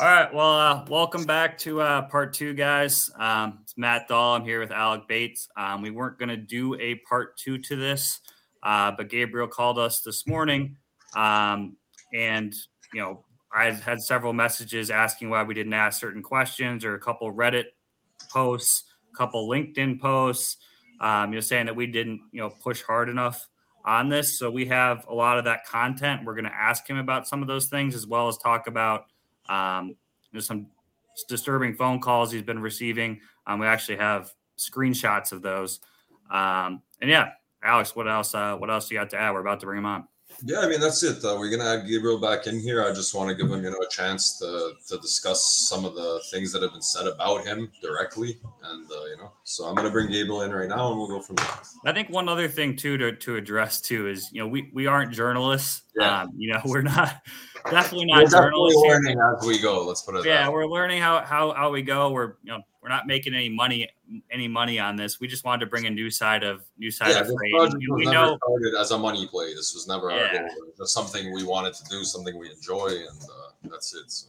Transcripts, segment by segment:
All right. Well, uh, welcome back to uh, part two, guys. Um, it's Matt Dahl. I'm here with Alec Bates. Um, we weren't going to do a part two to this, uh, but Gabriel called us this morning. Um, and, you know, I had several messages asking why we didn't ask certain questions or a couple Reddit posts, a couple LinkedIn posts, um, you know, saying that we didn't, you know, push hard enough on this. So we have a lot of that content. We're going to ask him about some of those things as well as talk about um, there's some disturbing phone calls he's been receiving. Um, we actually have screenshots of those. Um, and yeah, Alex, what else? Uh, what else you got to add? We're about to bring him on. Yeah, I mean that's it. Uh, we're gonna add Gabriel back in here. I just want to give him, you know, a chance to to discuss some of the things that have been said about him directly, and uh, you know, so I'm gonna bring Gabriel in right now, and we'll go from there. I think one other thing too to to address too is you know we we aren't journalists. Yeah. Um, you know, we're not definitely not we're journalists. Definitely learning as we go. Let's put it. Yeah, we're learning how how how we go. We're you know we're not making any money any money on this. We just wanted to bring a new side of new side yeah, of. We know started as a money play. This was never yeah. our goal. It was something we wanted to do, something we enjoy, and uh, that's it. So.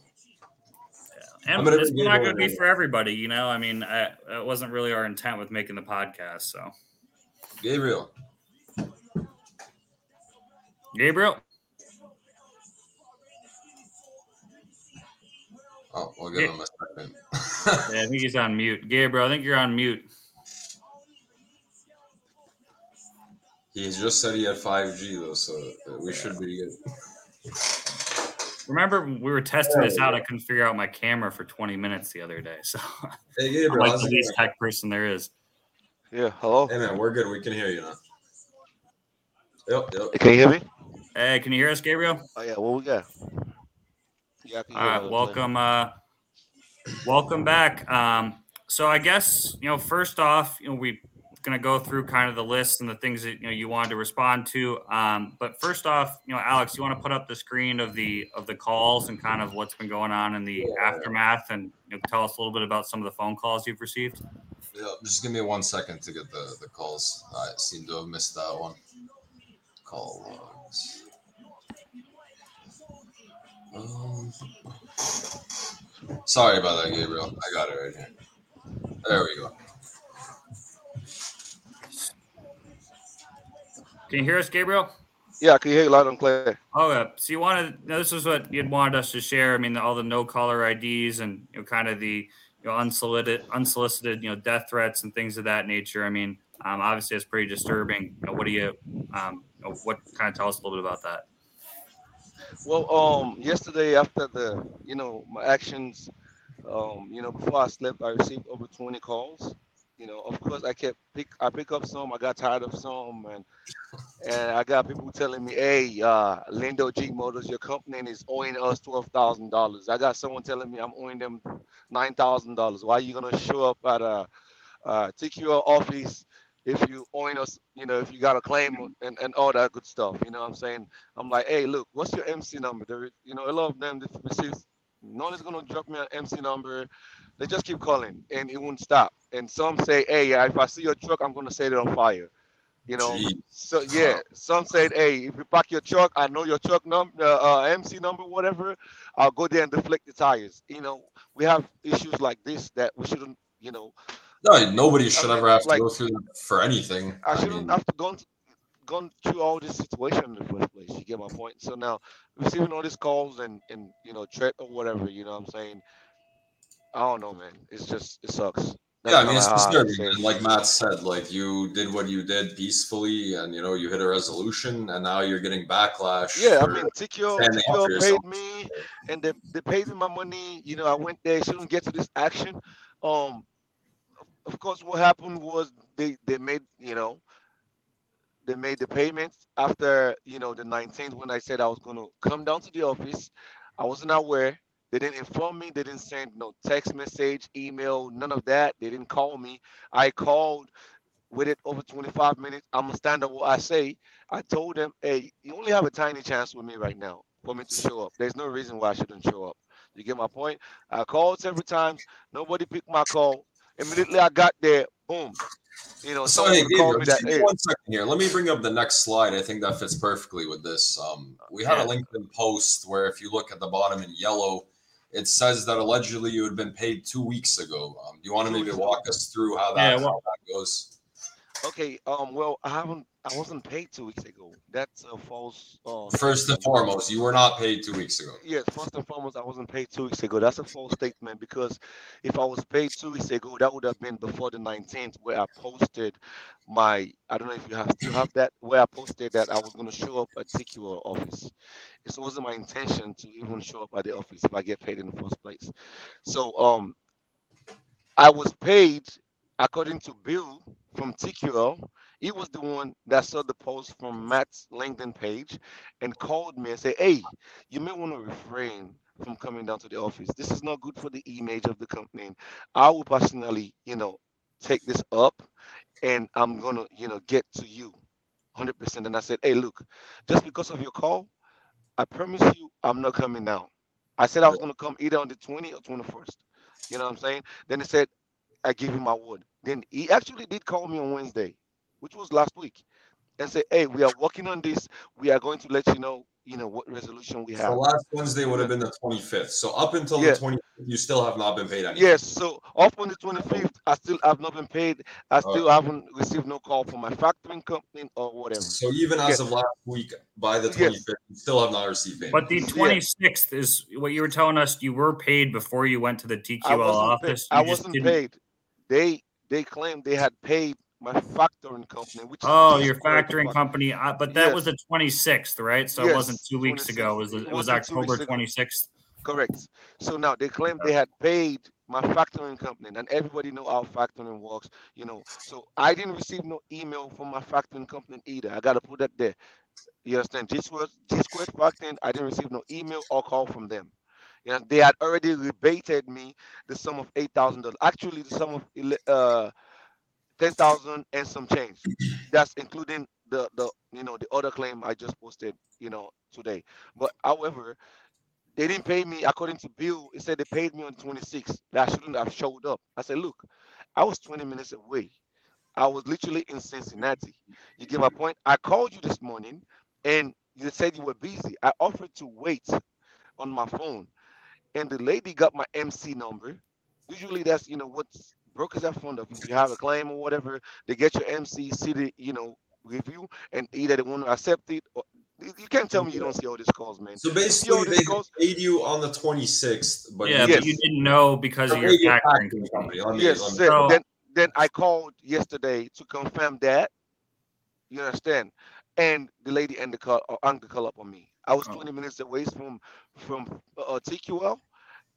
Yeah. And it's not going to be for everybody, you know. I mean, I, that wasn't really our intent with making the podcast. So, Gabriel, Gabriel. Oh, we'll give him a second. yeah, I think he's on mute. Gabriel, I think you're on mute. He just said he had 5G though, so we should be good. Remember, we were testing this out. I couldn't figure out my camera for 20 minutes the other day. So, hey, Gabriel, I'm like the least tech person there is. Yeah, hello. Hey, man, we're good. We can hear you now. Yep, yep. Can you hear me? Hey, can you hear us, Gabriel? Oh yeah, what we got? Yeah, All right, welcome, uh, welcome back. Um, so I guess you know, first off, you know, we're going to go through kind of the list and the things that you know you wanted to respond to. Um, but first off, you know, Alex, you want to put up the screen of the of the calls and kind of what's been going on in the yeah. aftermath, and you know, tell us a little bit about some of the phone calls you've received. Yeah, just give me one second to get the the calls. I seem to have missed that one. Call logs. Um, sorry about that, Gabriel. I got it right here. There we go. Can you hear us, Gabriel? Yeah, I can hear you loud and clear. Oh, yeah. So you wanted this is what you'd wanted us to share. I mean, all the no caller IDs and you know, kind of the you know, unsolicited, unsolicited, you know, death threats and things of that nature. I mean, um, obviously, it's pretty disturbing. You know, what do you, um, you know, what kind of tell us a little bit about that? Well, um, yesterday after the, you know, my actions, um, you know, before I slept, I received over 20 calls. You know, of course, I kept pick, I pick up some. I got tired of some, and and I got people telling me, "Hey, uh, Lindo G Motors, your company is owing us twelve thousand dollars." I got someone telling me I'm owing them nine thousand dollars. Why are you gonna show up at a, a TQL office if you owing us, you know, if you got a claim and, and all that good stuff. You know what I'm saying? I'm like, hey, look, what's your MC number? There, you know, a lot of them receive no one's gonna drop me an MC number. They just keep calling and it won't stop. And some say, hey, if I see your truck, I'm gonna set it on fire. You know, Jeez. so yeah. Some said, hey, if you park your truck, I know your truck number, uh, uh, MC number, whatever. I'll go there and deflect the tires. You know, we have issues like this that we shouldn't, you know, no, nobody should I mean, ever have like, to go through for anything. I shouldn't I mean, have to go gone through all this situation in the first place. You get my point. So now receiving all these calls and and you know threat or whatever, you know what I'm saying. I don't know, man. It's just it sucks. That's yeah, I mean it's disturbing. Like Matt said, like you did what you did peacefully, and you know you hit a resolution, and now you're getting backlash. Yeah, I mean TQL, TQL paid me, and they, they paid me my money. You know, I went there, shouldn't get to this action. Um, of course, what happened was they they made you know they made the payments after you know the 19th when I said I was going to come down to the office. I wasn't aware. They didn't inform me. They didn't send no text message, email, none of that. They didn't call me. I called with it over 25 minutes. I'm gonna stand up what I say. I told them, hey, you only have a tiny chance with me right now for me to show up. There's no reason why I shouldn't show up. You get my point? I called several times. Nobody picked my call. Immediately I got there, boom. You know, so hey, Gabriel, me that, hey. one second here. Let me bring up the next slide. I think that fits perfectly with this. Um, we had a LinkedIn post where if you look at the bottom in yellow, it says that allegedly you had been paid two weeks ago. Um, do you want to maybe walk us through how that, Yeah, how that goes? Okay. Um. Well, I haven't. I wasn't paid two weeks ago. That's a false. Uh, First and foremost, you were not paid two weeks ago. Yes, first and foremost, I wasn't paid two weeks ago. That's a false statement because if I was paid two weeks ago, that would have been before the 19th, where I posted my. I don't know if you have still have that, where I posted that I was going to show up at TQL office. It wasn't my intention to even show up at the office if I get paid in the first place. So um, I was paid according to Bill from TQL. He was the one that saw the post from Matt's LinkedIn page and called me and said, Hey, you may want to refrain from coming down to the office. This is not good for the image of the company. I will personally, you know, take this up and I'm gonna, you know, get to you 100%. And I said, Hey, look, just because of your call, I promise you, I'm not coming down. I said I was gonna come either on the 20th or 21st. You know what I'm saying? Then he said, I give you my word. Then he actually did call me on Wednesday, which was last week, and say, "Hey, we are working on this. We are going to let you know, you know, what resolution we have." So last Wednesday would have been the 25th. So up until Yeah. the 25th, you still have not been paid anything. Yes. So up on the 25th, I still have not been paid. I still haven't received no call from my factoring company or whatever. So even as Yes. of last week, by the Yes. 25th, you still have not received payment. But the Yeah. 26th is what you were telling us you were paid before you went to the I TQL wasn't paid. office. I wasn't didn't- paid. They they claimed they had paid my factoring company, which Oh, your factoring company, uh, but that Yes. was the 26th, right? So it wasn't two weeks ago. It was, it It was wasn't two weeks October 26th. Correct. So now they claim they had paid my factoring company, and everybody know how factoring works, you know. So I didn't receive no email from my factoring company either. I gotta put that there. You understand? This was G Squared factoring, I didn't receive no email or call from them. Know, they had already rebated me the sum of eight thousand dollars. Actually, the sum of uh ten thousand and some change. That's including the the you know the other claim I just posted, you know, today. But however, they didn't pay me according to Bill. It said they paid me on 26. That I shouldn't have showed up. I said, look, I was 20 minutes away. I was literally in Cincinnati. You get my point? I called you this morning and you said you were busy. I offered to wait on my phone. And the lady got my MC number. Usually that's you know what brokers are fond of. If you have a claim or whatever, they get your MC, see the you know review, and either they want to accept it or you can't tell me you don't see all these calls, man. So basically, they goes- paid you on the 26th, but yeah, you but you didn't know because of Or your maybe factoring factoring company. company. Let me- Yes, let me- So- then then I called yesterday to confirm that. You understand? And the lady ended the call or hung the call up on me. I was Oh. 20 minutes away from from uh, TQL.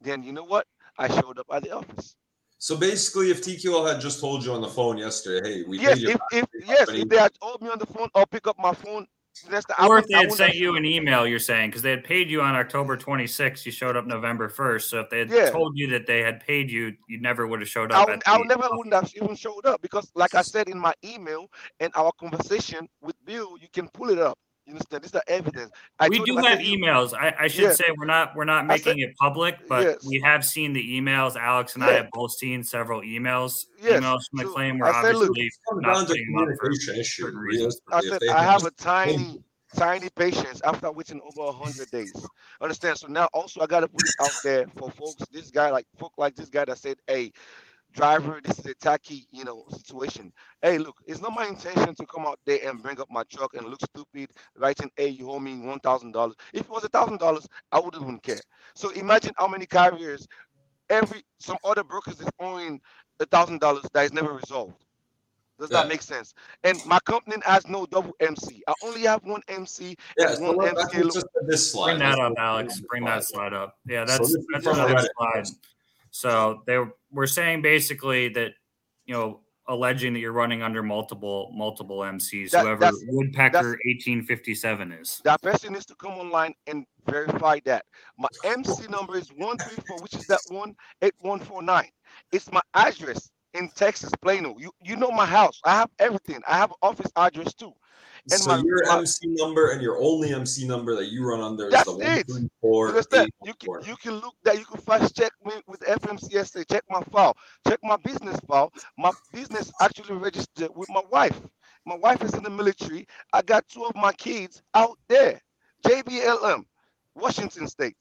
Then you know what? I showed up at the office. So basically, if TQL had just told you on the phone yesterday, hey, we yes, you. if, if yes, if they had told me on the phone I'll pick up my phone, that's the I Or if they had wouldn't sent have you an email, you're saying, because they had paid you on October 26th, you showed up November 1st. So if they had Yeah. told you that they had paid you, you never would have showed I, up. would- I would never wouldn't have even showed up because, like I said in my email and our conversation with Bill, you can pull it up. You understand? This is the evidence. I we do him, have said, "You- emails. I, I should Yeah. say we're not we're not I said- making it public, but Yes. we have seen the emails. Alex and I have both seen several emails. Yes. Emails from the So claim. We're I said, look, obviously It not down to putting them up for certain reasons. I said I have just a tiny, tiny patience after waiting over a hundred days. Understand? So now also I gotta put it out there for folks. This guy, like folk like this guy that said, "Hey, driver, this is a tacky, you know, situation." Hey, look, it's not my intention to come out there and bring up my truck and look stupid, writing, "Hey, you owe me one thousand dollars." If it was a thousand dollars, I wouldn't even care. So imagine how many carriers, every some other brokers is owing a thousand dollars that is never resolved. Does that make sense? And my company has no double MC. I only have one MC Yeah, and so one MC. just this slide. Bring that up, Alex. Bring that slide up. Yeah, that's this is that's from another Reddit. slide. So they were, saying basically that you know alleging that you're running under multiple multiple MCs. That- whoever Woodpecker 1857 is. That person needs to come online and verify that. My MC number is 134, which is that one eight one four nine. It's my address in Texas, Plano. You you know my house. I have everything. I have office address too. And so my- your MC number and your only MC number that you run under is the it. one three four. Understand? You can you can look that you can fast check me with FMCSA, check my file, check my business file. My business actually registered with my wife. My wife is in the military. I got two of my kids out there. JBLM, Washington State.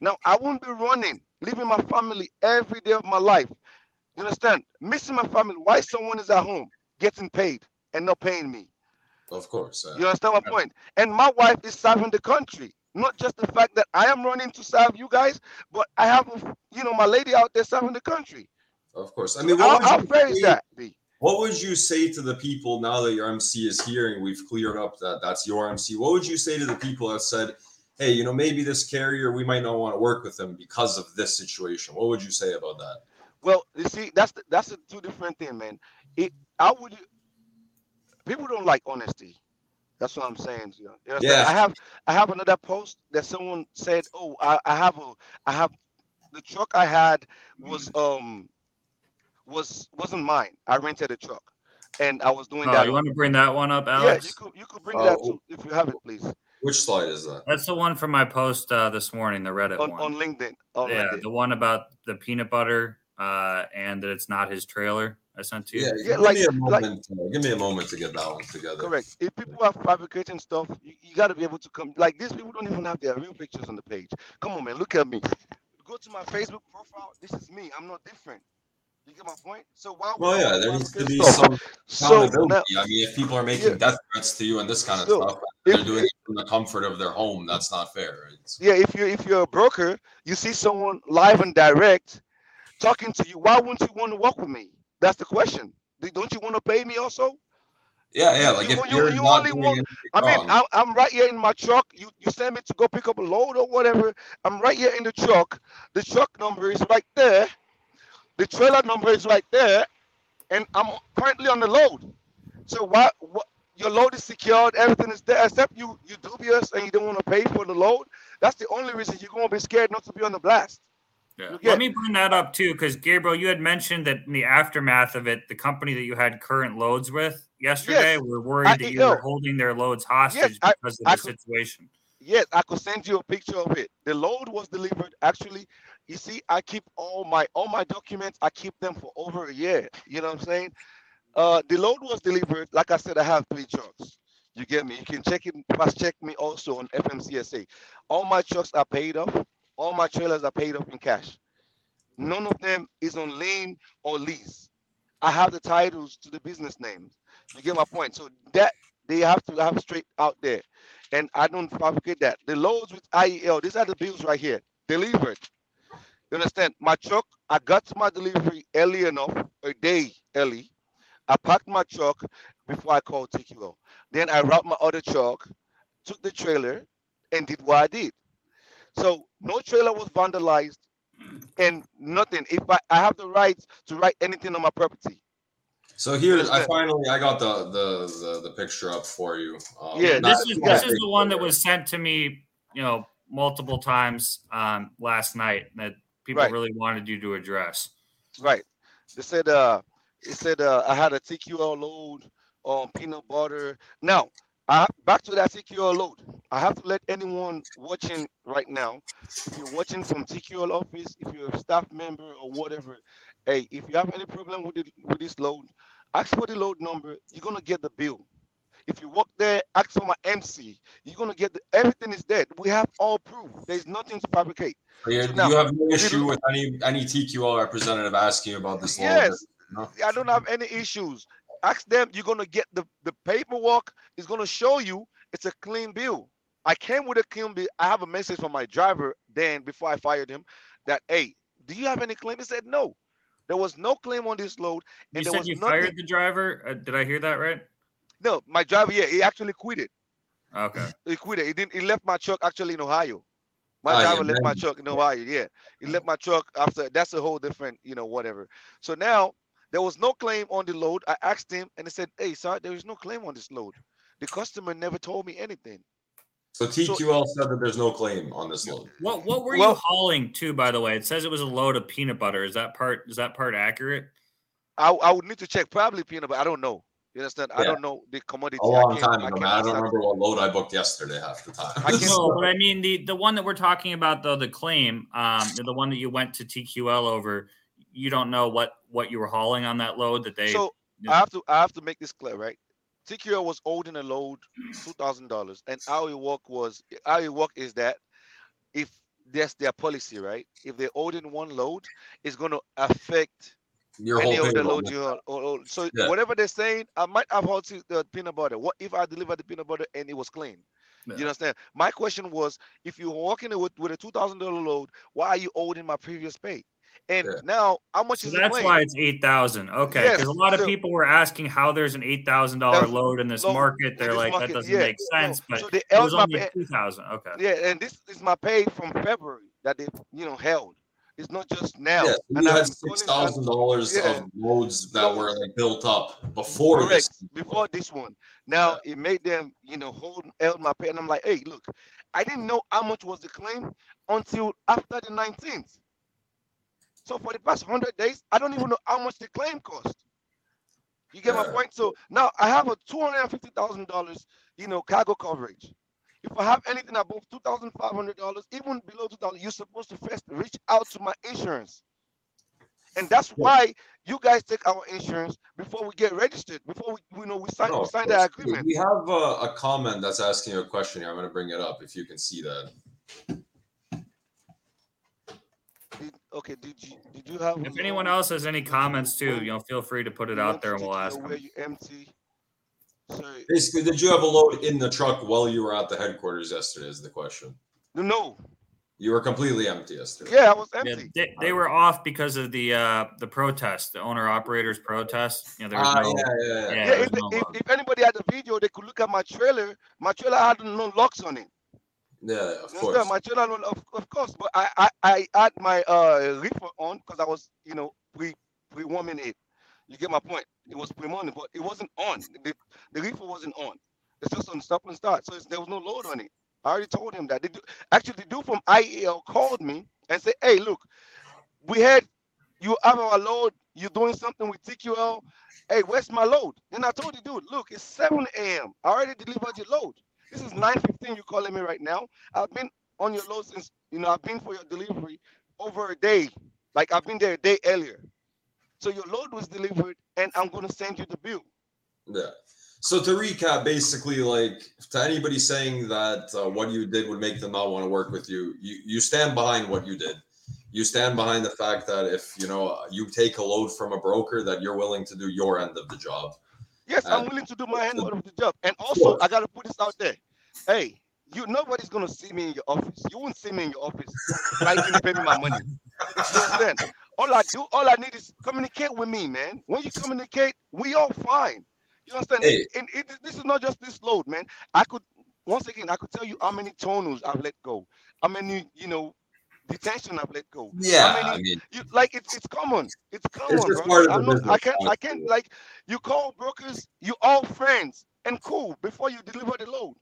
Now I won't be running leaving my family every day of my life. You understand? Missing my family. Why someone is at home getting paid and not paying me? Of course. Uh, you understand my point? And my wife is serving the country. Not just the fact that I am running to serve you guys, but I have, you know, my lady out there serving the country. Of course. I mean, how, how fair is that? B? What would you say to the people now that your MC is here and we've cleared up that that's your MC? What would you say to the people that said, hey, you know, maybe this carrier, we might not want to work with them because of this situation? What would you say about that? Well, you see, that's the, that's a two different thing, man. It, I would, people don't like honesty. That's what I'm saying. You know? yeah. I have I have another post that someone said, "Oh, I, I have a I have the truck I had was um was wasn't mine. I rented a truck, and I was doing oh, that. You want to bring that one up, Alex? Yeah, you could you could bring uh, that too if you have it, please. Which slide is that? That's the one from my post uh, this morning, the Reddit on, one on LinkedIn. On yeah, LinkedIn. the one about the peanut butter uh, and that it's not his trailer. I sent to you. Yeah, yeah give me a moment. Like, give me a moment to get that one together. Correct. If people are fabricating stuff, you, you got to be able to come. Like these people don't even have their real pictures on the page. Come on, man. Look at me. Go to my Facebook profile. This is me. I'm not different. You get my point? So why? Well, yeah, there needs to be some accountability. So I mean, if people are making yeah. death threats to you and this kind of stuff, if, they're doing it from the comfort of their home. That's not fair. It's, yeah, if you if you're a broker, you see someone live and direct talking to you. Why wouldn't you want to work with me? That's the question. Don't you want to pay me also? Yeah, yeah. Like you, if you, you only want, I mean, I'm, I'm right here in my truck. You you send me to go pick up a load or whatever. I'm right here in the truck. The truck number is right there. The trailer number is right there, and I'm currently on the load. So why what your load is secured, everything is there, except you you dubious and you don't want to pay for the load. That's the only reason you're gonna be scared not to be on the blast. Yeah. Let me bring that up too, because Gabriel, you had mentioned that in the aftermath of it, the company that you had current loads with yesterday yes. were worried I, that you were holding their loads hostage yes, because I, of the I situation. Yes, I could send you a picture of it. The load was delivered. Actually, you see, I keep all my all my documents. I keep them for over a year. You know what I'm saying? Uh, the load was delivered. Like I said, I have three trucks. You get me? You can check it. Fast check me also on FMCSA. All my trucks are paid off. All my trailers are paid off in cash. None of them is on lien or lease. I have the titles to the business names. You get my point. So that they have to have straight out there. And I don't fabricate that. The loads with IEL, these are the bills right here. Delivered. You understand? My truck, I got my delivery early enough, a day early. I packed my truck before I called TQL. Then I wrapped my other truck, took the trailer, and did what I did. So no trailer was vandalized and nothing. If I, I have the right to write anything on my property. So here, I finally I got the the the, the picture up for you. Um, yeah, this is this is the one that was sent to me, you know, multiple times um, last night that people right. really wanted you to address. Right. They said uh it said uh, I had a TQL load on peanut butter. Now I, back to that TQL load. I have to let anyone watching right now, if you're watching from TQL office, if you're a staff member or whatever, hey, if you have any problem with it, with this load, ask for the load number. You're gonna get the bill. If you walk there, ask for my MC. You're gonna get the, everything is there. We have all proof. There's nothing to fabricate. So now, you have no issue with any any TQL representative asking about this load? Yes, no? I don't have any issues. Ask them. You're gonna get the the paperwork is gonna show you it's a clean bill. I came with a clean bill. I have a message from my driver then before I fired him that hey, do you have any claim? He said no. There was no claim on this load. And you said you nothing. fired the driver. Uh, did I hear that right? No, my driver. Yeah, he actually quit it. Okay. He quit it. He didn't. He left my truck actually in Ohio. My oh, driver yeah, left man. my truck in Ohio. Yeah, he left my truck after. That's a whole different, you know, whatever. So now there was no claim on the load. I asked him and he said, Hey, sir, there is no claim on this load. The customer never told me anything. So TQL so, said that there's no claim on this load. What what were well, you hauling to, by the way? It says it was a load of peanut butter. Is that part is that part accurate? I, I would need to check. Probably peanut butter. I don't know. You understand? Yeah. I don't know the commodity. A long time ago, I, man. I don't remember what load I booked yesterday half the time. I no, but I mean the the one that we're talking about though, the claim, um, the one that you went to TQL over you don't know what what you were hauling on that load that they. So I have to I have to make this clear, right? TQL was holding a load two thousand dollars, and how it work was how it work is that if that's their policy, right? If they hold in one load, it's going to affect Your any whole of the payroll. loads you hold- hold- hold. So Yeah. whatever they're saying, I might have halted the peanut butter. What if I delivered the peanut butter and it was clean? Yeah. You understand? My question was, if you're walking with, with a two thousand dollar load, why are you holding my previous pay? And Yeah. now, how much So is that's claim? why it's eight thousand. Okay, Yes, because a lot of so- people were asking how there's an eight thousand dollar load in this low market. They're this like, market, that doesn't yeah. make So- sense. But so they it was only pay- two thousand. Okay. Yeah, and this is my pay from February that they, you know, held. It's not just now. Yeah, so And you I've had six thousand dollars Yeah. of loads that So- were like built up before Correct. this. Before this one. Now it made them, you know, hold held my pay. And I'm like, hey, look, I didn't know how much was the claim until after the 19th. So for the past 100 days, I don't even know how much the claim cost. You get my point? So now I have a $250,000, you know, cargo coverage. If I have anything above $2,500, even below 2000 you're supposed to first reach out to my insurance. And that's why you guys take our insurance before we get registered, before we, you know, we sign, No, we sign the agreement. We have a, a comment that's asking a question here. I'm going to bring it up if you can see that. Did, okay, did you did you have? If anyone else has any comments too, you know, feel free to put it out there and we'll ask Where them. you empty? So Basically, did you have a load in the truck while you were at the headquarters yesterday? Is the question. no, You were completely empty yesterday. yeah, I was Yeah, empty. they, they were off because of the uh the protest, the owner operators protest. You know, there was Ah, no yeah, yeah, yeah. yeah, Yeah, if, no if, if anybody had a video, they could look at my trailer. My trailer had no locks on it. Yeah, of You understand? course. My no- of, of course, but I, I, I had my uh reefer on because I was, you know, pre pre warming it. You get my point. It was pre morning, but it wasn't on. The, the reefer wasn't on. It's just on stop and start. So it's, there was no load on it. I already told him that. They actually, the dude from IEL called me and said, "Hey, look, we had you have our load. You're doing something with TQL. Hey, where's my load?" Then I told the dude, "Look, it's 7 a.m. I already delivered your load. This is 9:15. You're calling me right now. I've been on your load since you know I've been for your delivery over a day. Like I've been there a day earlier. So your load was delivered, and I'm gonna send you the bill. Yeah. So to recap, basically, like to anybody saying that uh, what you did would make them not want to work with you, you you stand behind what you did. You stand behind the fact that if you know you take a load from a broker, that you're willing to do your end of the job. Yes, I'm Uh, willing to do my end of the job. And also, I gotta put this out there. Hey, you nobody's gonna see me in your office. You won't see me in your office trying to pay me my money. You understand? All I do, all I need is communicate with me, man. When you communicate, we all fine. You understand? Hey. And it, this is not just this load, man. I could once again, I could tell you how many TONUs I've let go, how many, you know, detention I've let go. Yeah, How many I mean, you like it's it's common. It's common, just bro. part of I'm the not, I can't I can't like you call brokers, you all friends and cool before you deliver the load.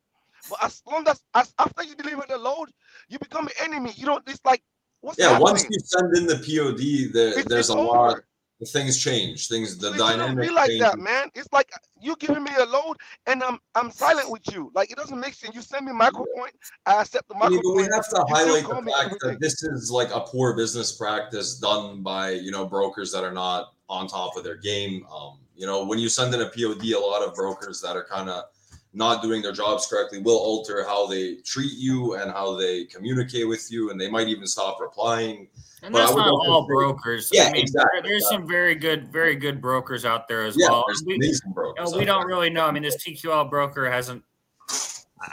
But as long as as after you deliver the load, you become an enemy. You don't it's like what's yeah. happening? Once you send in the POD, there, there's it's a lot. Things change. Things the dynamic. be like that, man. It's like you giving me a load and I'm I'm silent with you. Like it doesn't make sense. You send me micro point, I accept the I micro mean, but we have to highlight the fact that this is like a poor business practice done by you know brokers that are not on top of their game. Um, you know, when you send in a POD, a lot of brokers that are kind of not doing their jobs correctly will alter how they treat you and how they communicate with you, and they might even stop replying. And But that's not all brokers. Yeah, I mean, exactly, there- there's some very good, very good brokers out there as Yeah, well. We, amazing you brokers. know, we don't really know. I mean, this TQL broker hasn't.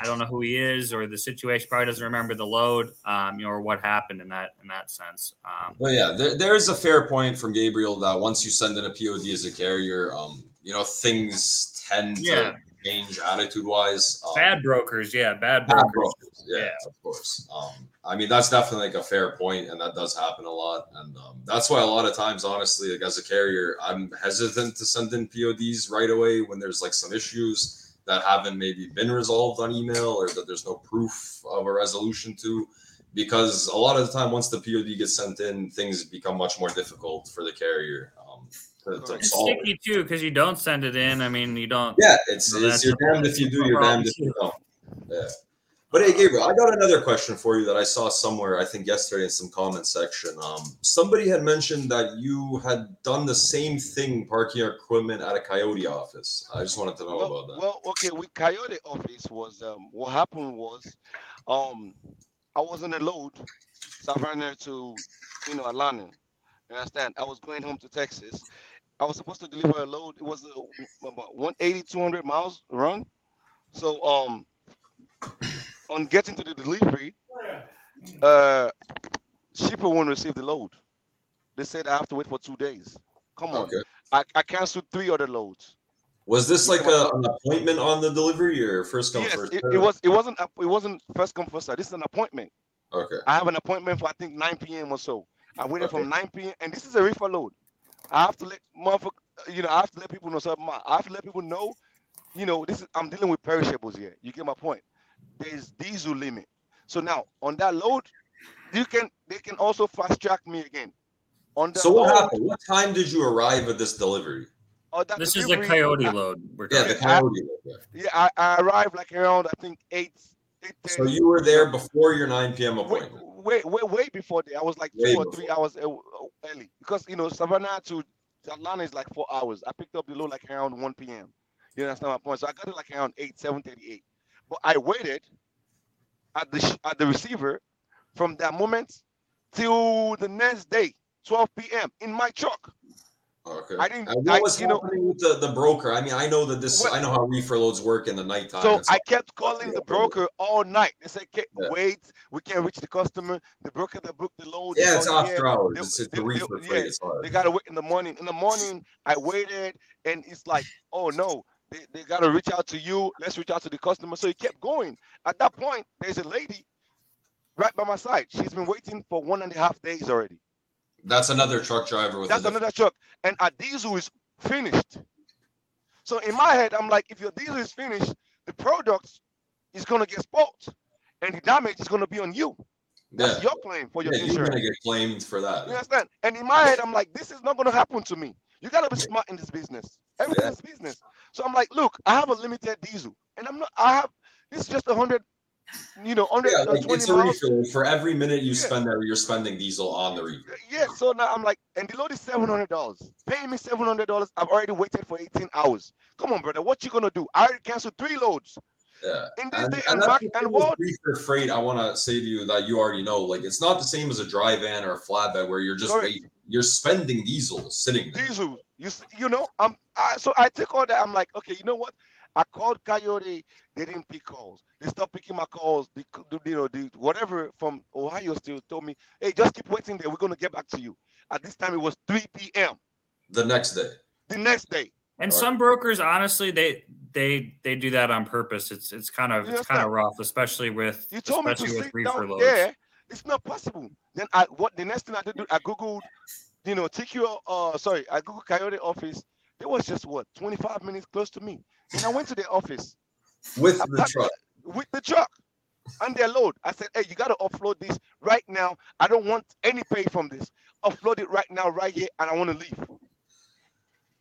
I don't know who he is or the situation. Probably doesn't remember the load, um, you know, or what happened in that in that sense. Um, Well, yeah, there, there is a fair point from Gabriel that once you send in a POD as a carrier, um, you know, things tend Yeah. to change attitude wise. Um, bad brokers, yeah, bad bad brokers. brokers. Yeah, Yeah. of course. Um, I mean, that's definitely like a fair point, and that does happen a lot. And um, that's why a lot of times, honestly, like as a carrier, I'm hesitant to send in PODs right away when there's like some issues that haven't maybe been resolved on email or that there's no proof of a resolution to. Because a lot of the time, once the POD gets sent in, things become much more difficult for the carrier to, to It's solve. it. sticky too because you don't send it in. I mean, you don't. Yeah, it's, So it's you're damned if you do, you're damned if you don't. Yeah. But hey, Gabriel, I got another question for you that I saw somewhere, I think yesterday in some comment section. Um, somebody had mentioned that you had done the same thing parking your equipment at a Coyote office. I just wanted to know well, about that. well, okay, with Coyote office was um what happened was um I was on a load, Savannah to, you know, Atlanta. You understand? I was going home to Texas. I was supposed to deliver a load. It was a, about 180, 200 miles run. So um, on getting to the delivery, uh, shipper won't receive the load. They said I have to wait for two days. Come on. Okay. I, I canceled three other loads. Was this like a, an appointment on the delivery or first come yes, first? it, it was. It wasn't. It wasn't first come first serve. This is an appointment. Okay. I have an appointment for I think 9 p.m. or so. I waited Okay. from 9 p.m. and this is a reefer load. I have to let motherfucker, you know, I have to let people know something. I have to let people know, you know, this is I'm dealing with perishables here. You get my point. There's diesel limit. So now on that load, you can they can also fast track me again. On the So what load, happened? What time did you arrive at this delivery? or that This is the coyote I- load. We're Yeah, talking the I- coyote. yeah. Yeah, I, I arrived like around I think eight. eight So you were there before your 9 p.m. wait, appointment. Wait, wait, way before that. I was like two Way or before. three hours early because you know Savannah to Atlanta is like four hours. I picked up the load like around 1 p.m. You understand my point? So I got it like around 8, 7:38. But I waited at the sh- at the receiver from that moment till the next day, 12 p.m. in my truck. Okay. I didn't- And what I- was you know- happening with the, the broker? I mean, I know that this. Well- I know how reefer loads work in the nighttime. So and. I kept calling the broker all night. They said, "Ke- Yeah. "Wait, we can't reach the customer. The broker that booked the load." yeah, it's after here. hours. They- It's, it's they- the they- reefer yeah. It's hard. They gotta wait in the morning. In the morning, I waited, and it's like, oh no, they, they gotta reach out to you. Let's reach out to the customer. So he kept going. At that point, there's a lady right by my side. She's been waiting for one and a half days already. That's another truck driver with That's a another truck, and our diesel is finished. So in my head, I'm like, if your diesel is finished, the product is gonna get spoiled, and the damage is gonna be on you. That's yeah. your claim for your yeah, you're insurance. gonna get claimed for that. You understand? And in my head, I'm like, this is not gonna happen to me. You gotta be smart in this business. Everything Yeah. is business. So I'm like, look, I have a limited diesel, and I'm not. I have this is just a hundred, you know, hundred Yeah, uh, like twenty it's a miles. refill. For every minute you Yeah. spend there, you're spending diesel on the refill. Yeah. So now I'm like, and the load is seven hundred dollars. Paying me seven hundred dollars. I've already waited for eighteen hours. Come on, brother. What you gonna do? I already canceled three loads. Yeah. In this And, day and and back and what? reefer freight. I want to say to you that you already know, like it's not the same as a dry van or a flatbed where you're just waiting. You're spending diesel sitting there. diesel. You you know, I'm I, so I take all that. I'm like, okay, you know what? I called Coyote. They didn't pick calls. They stopped picking my calls. The, c- the- you know, the whatever from Ohio still told me, hey, just keep waiting there. We're gonna get back to you. At this time, it was 3 p.m. The next day. the next day. And Right. some brokers, honestly, they they they do that on purpose. It's it's kind of You it's kind of rough, especially with You told me to especially with sit down loads. there. It's not possible. Then I what the next thing I did, I googled, you know, TQ. Uh, sorry, I googled Coyote office. It was just what 25 minutes close to me, and I went to their office. With I the truck. with the truck and their load. I said, hey, you got to offload this right now. I don't want any pay from this. Offload it right now, right here, and I want to leave.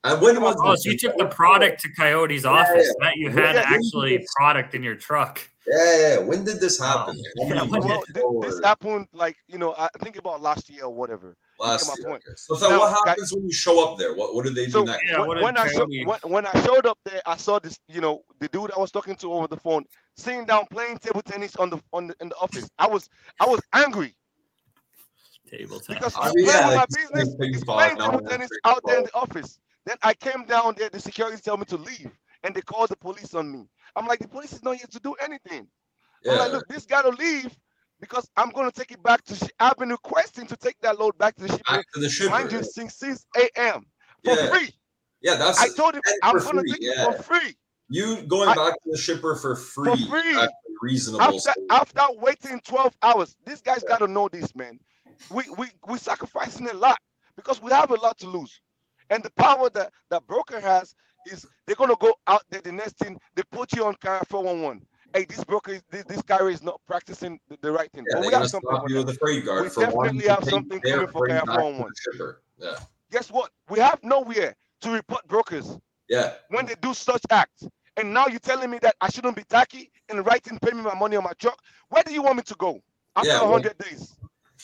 And when was Oh, so you took the product to Coyote's office. That you had Yeah, actually product in your truck. Yeah, yeah, yeah. When did this happen? Oh. Yeah, Well, thi- this happened like you know, I think about last year or whatever. last my year? point. Okay. So, so Now, what Guy- happens when you show up there? What what do they do So next? Yeah, when, when I show, when, when I showed up there, I saw this, you know, the dude I was talking to over the phone, sitting down playing table tennis on the on the in the office. I was I was angry Table tennis. because I mean, playing yeah, like, my business. playing He's ping-pong playing now table tennis out there in the office. Then I came down there. The security told me to leave, and they called the police on me. I'm like, the police is not here to do anything. I'm like, look, this got to leave because I'm gonna take it back to. Shi- I've been requesting to take that load back to the shipper. Back to the shipper. Mind you, since 6 a.m. for Yeah. free. Yeah, that's I told him I'm for gonna free, take yeah. it for free. you going I- back to the shipper for free. For free. Reasonable. After after waiting 12 hours, these guys got to know this, man. We we we sacrificing a lot because we have a lot to lose, and the power that that broker has is they're gonna go out there. The next thing they put you on Carrier411. Hey, this broker, is, this, this guy is not practicing the, the right thing. yeah, but we have something you a freight guard We definitely have something coming for Carrier411. Yeah, Guess what? We have nowhere to report brokers yeah. when they do such acts. And now you're telling me that I shouldn't be tacky and writing, pay me my money on my truck. Where do you want me to go after Yeah, well, 100 days?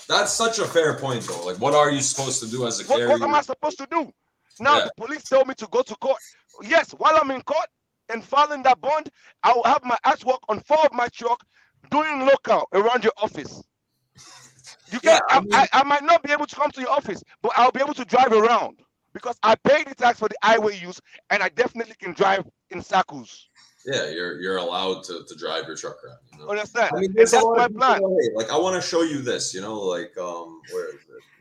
That's such a fair point, though. Like, what are you supposed to do as a What, carrier? what am I supposed to do? Now Yeah. the police told me to go to court. Yes, while I'm in court and filing that bond, I will have my artwork on four of my truck. doing local around your office. You can Yeah, I I, mean- I, I might not be able to come to your office, but I'll be able to drive around because I pay the tax for the highway use, and I definitely can drive in circles. Yeah, you're you're allowed to, to drive your truck around. You know? Understand? I mean, and there's that's my plan. Like, I want to show you this. You know, like, um, where is it now?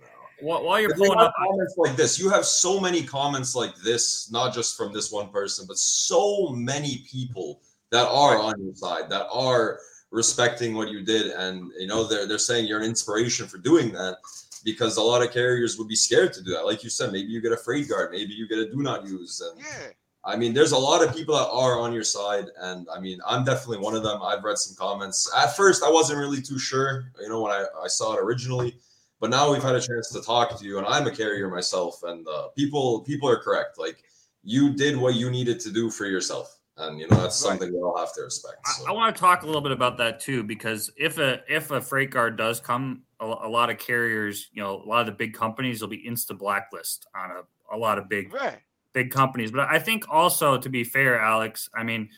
While, while you're But pulling up, comments like this. You have so many comments like this, not just from this one person, but so many people that are on your side, that are respecting what you did, and you know they're they're saying you're an inspiration for doing that. Because a lot of carriers would be scared to do that. Like you said, maybe you get a freight guard, maybe you get a do not use, and Yeah. I mean, there's a lot of people that are on your side, and I mean, I'm definitely one of them. I've read some comments. At first, I wasn't really too sure, you know, when I, I saw it originally, but now we've had a chance to talk to you, and I'm a carrier myself, and uh, people people are correct. Like, you did what you needed to do for yourself, and you know that's Right. something we all have to respect. I, So. I want to talk a little bit about that too, because if a if a freight guard does come, a, a lot of carriers, you know, a lot of the big companies will be insta blacklist on a, a lot of big Right. big companies. But I think also, to be fair, Alex, I mean,